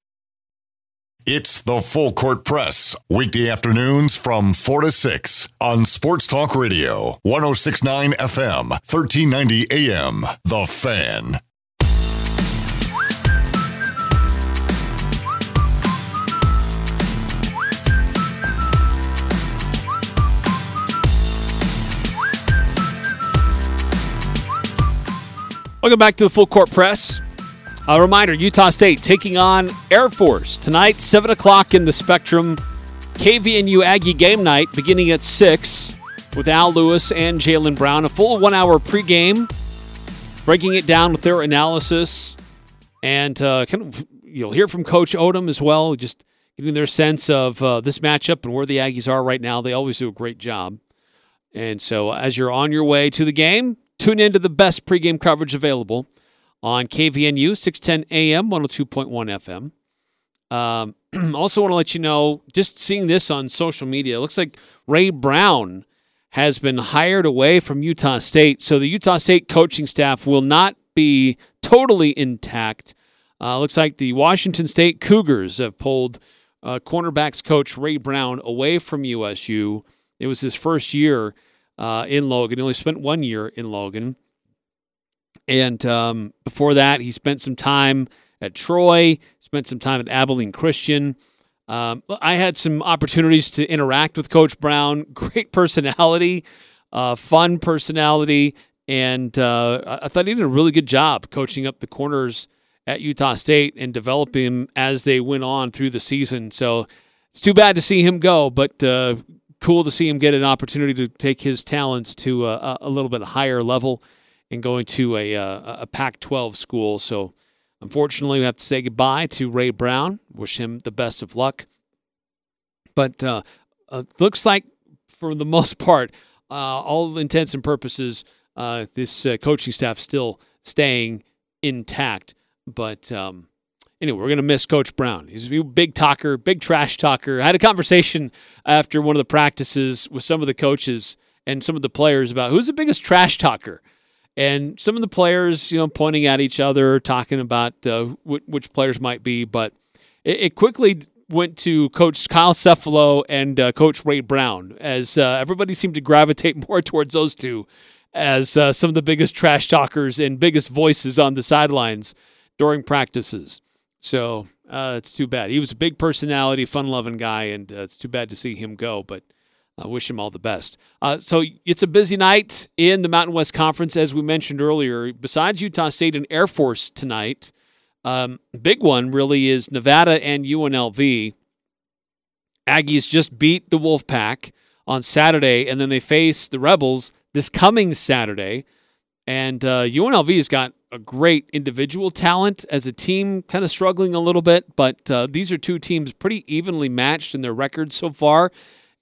It's the Full Court Press, weekday afternoons from 4 to 6 on Sports Talk Radio, 1069 FM, 1390 AM. The Fan. Welcome back to the Full Court Press. A reminder Utah State taking on Air Force tonight, 7 o'clock in the Spectrum. KVNU Aggie game night beginning at 6 with Al Lewis and Jalen Brown. A full one hour pregame, breaking it down with their analysis. And uh, kind of, you'll hear from Coach Odom as well, just getting their sense of uh, this matchup and where the Aggies are right now. They always do a great job. And so, as you're on your way to the game, tune in to the best pregame coverage available on KVNU 610 AM 102.1 FM. Um, also, want to let you know, just seeing this on social media, it looks like Ray Brown has been hired away from Utah State. So the Utah State coaching staff will not be totally intact. Uh, looks like the Washington State Cougars have pulled uh, cornerbacks coach Ray Brown away from USU. It was his first year uh, in Logan. He only spent one year in Logan. And um, before that, he spent some time at Troy, spent some time at Abilene Christian. Um, I had some opportunities to interact with Coach Brown. Great personality, uh, fun personality, and uh, I thought he did a really good job coaching up the corners at Utah State and developing them as they went on through the season. So it's too bad to see him go, but uh, cool to see him get an opportunity to take his talents to a, a little bit higher level and going to a, a, a Pac 12 school. So unfortunately, we have to say goodbye to Ray Brown. Wish him the best of luck. But uh, uh, looks like, for the most part, uh, all intents and purposes, uh, this uh, coaching staff still staying intact. But um, anyway, we're going to miss Coach Brown. He's a big talker, big trash talker. I had a conversation after one of the practices with some of the coaches and some of the players about who's the biggest trash talker and some of the players, you know, pointing at each other, talking about uh, which players might be. But it, it, quickly went to Coach Kyle Cefalo and uh, Coach Ray Brown, as uh, everybody seemed to gravitate more towards those two as uh, some of the biggest trash talkers and biggest voices on the sidelines during practices. So uh, it's too bad. He was a big personality, fun-loving guy, and uh, it's too bad to see him go. But I wish him all the best. Uh, so it's a busy night in the Mountain West Conference, as we mentioned earlier. Besides Utah State and Air Force tonight, um, big one really is Nevada and UNLV. Aggies just beat the Wolfpack on Saturday, and then they face the Rebels this coming Saturday. And uh, UNLV's got a great individual talent as a team, kind of struggling a little bit, but uh, these are two teams pretty evenly matched in their records so far.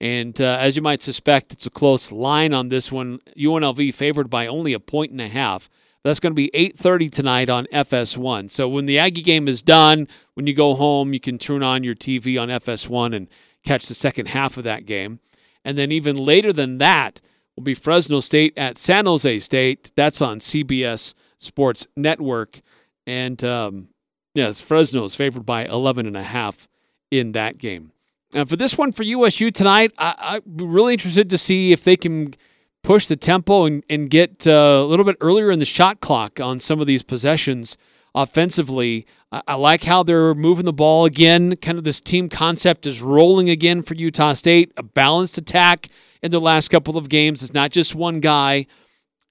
And uh, as you might suspect, it's a close line on this one. UNLV favored by only a point and a half. That's going to be 8:30 tonight on FS1. So when the Aggie game is done, when you go home, you can turn on your TV on FS1 and catch the second half of that game. And then even later than that will be Fresno State at San Jose State. That's on CBS Sports Network. And um, yes, Fresno is favored by 11 and a half in that game. And for this one for USU tonight, I, am really interested to see if they can push the tempo and, and get uh, a little bit earlier in the shot clock on some of these possessions offensively. I, I like how they're moving the ball again. Kind of this team concept is rolling again for Utah State. A balanced attack in the last couple of games. It's not just one guy,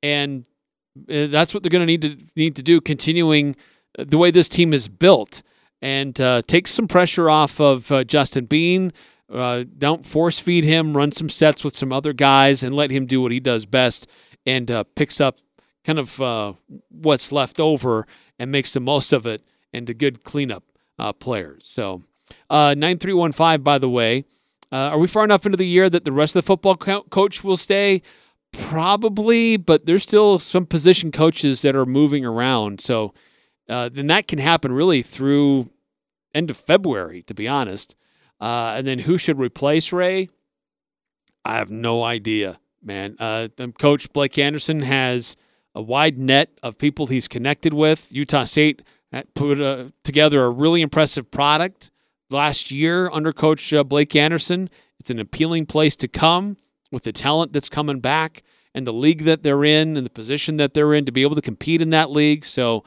and that's what they're going to need to need to do. Continuing the way this team is built and uh, take some pressure off of uh, Justin Bean. Uh, don't force feed him. Run some sets with some other guys and let him do what he does best and uh, picks up kind of uh, what's left over and makes the most of it into good cleanup uh, players. So, uh, 9315, by the way, uh, are we far enough into the year that the rest of the football co- coach will stay? Probably, but there's still some position coaches that are moving around. So, uh, then that can happen really through end of February, to be honest. Uh, and then who should replace Ray? I have no idea, man. Uh, Coach Blake Anderson has a wide net of people he's connected with. Utah State put uh, together a really impressive product last year under Coach uh, Blake Anderson. It's an appealing place to come with the talent that's coming back and the league that they're in and the position that they're in to be able to compete in that league. So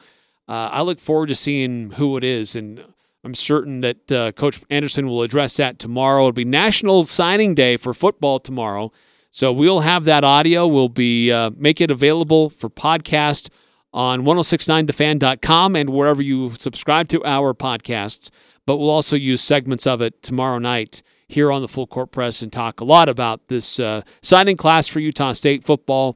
uh, I look forward to seeing who it is. And I'm certain that uh, Coach Anderson will address that tomorrow. It'll be National Signing Day for football tomorrow. So we'll have that audio. We'll be uh, make it available for podcast on 1069thefan.com and wherever you subscribe to our podcasts. But we'll also use segments of it tomorrow night here on the Full Court Press and talk a lot about this uh, signing class for Utah State football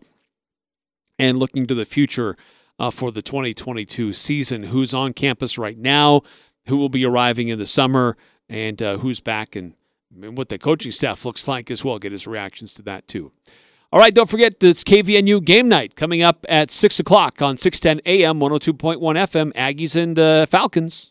and looking to the future uh, for the 2022 season. Who's on campus right now? Who will be arriving in the summer? And uh, who's back and, and what the coaching staff looks like as well. Get his reactions to that too. All right, don't forget this KVNU game night coming up at 6 o'clock on 610 AM, 102.1 FM, Aggies and uh, Falcons.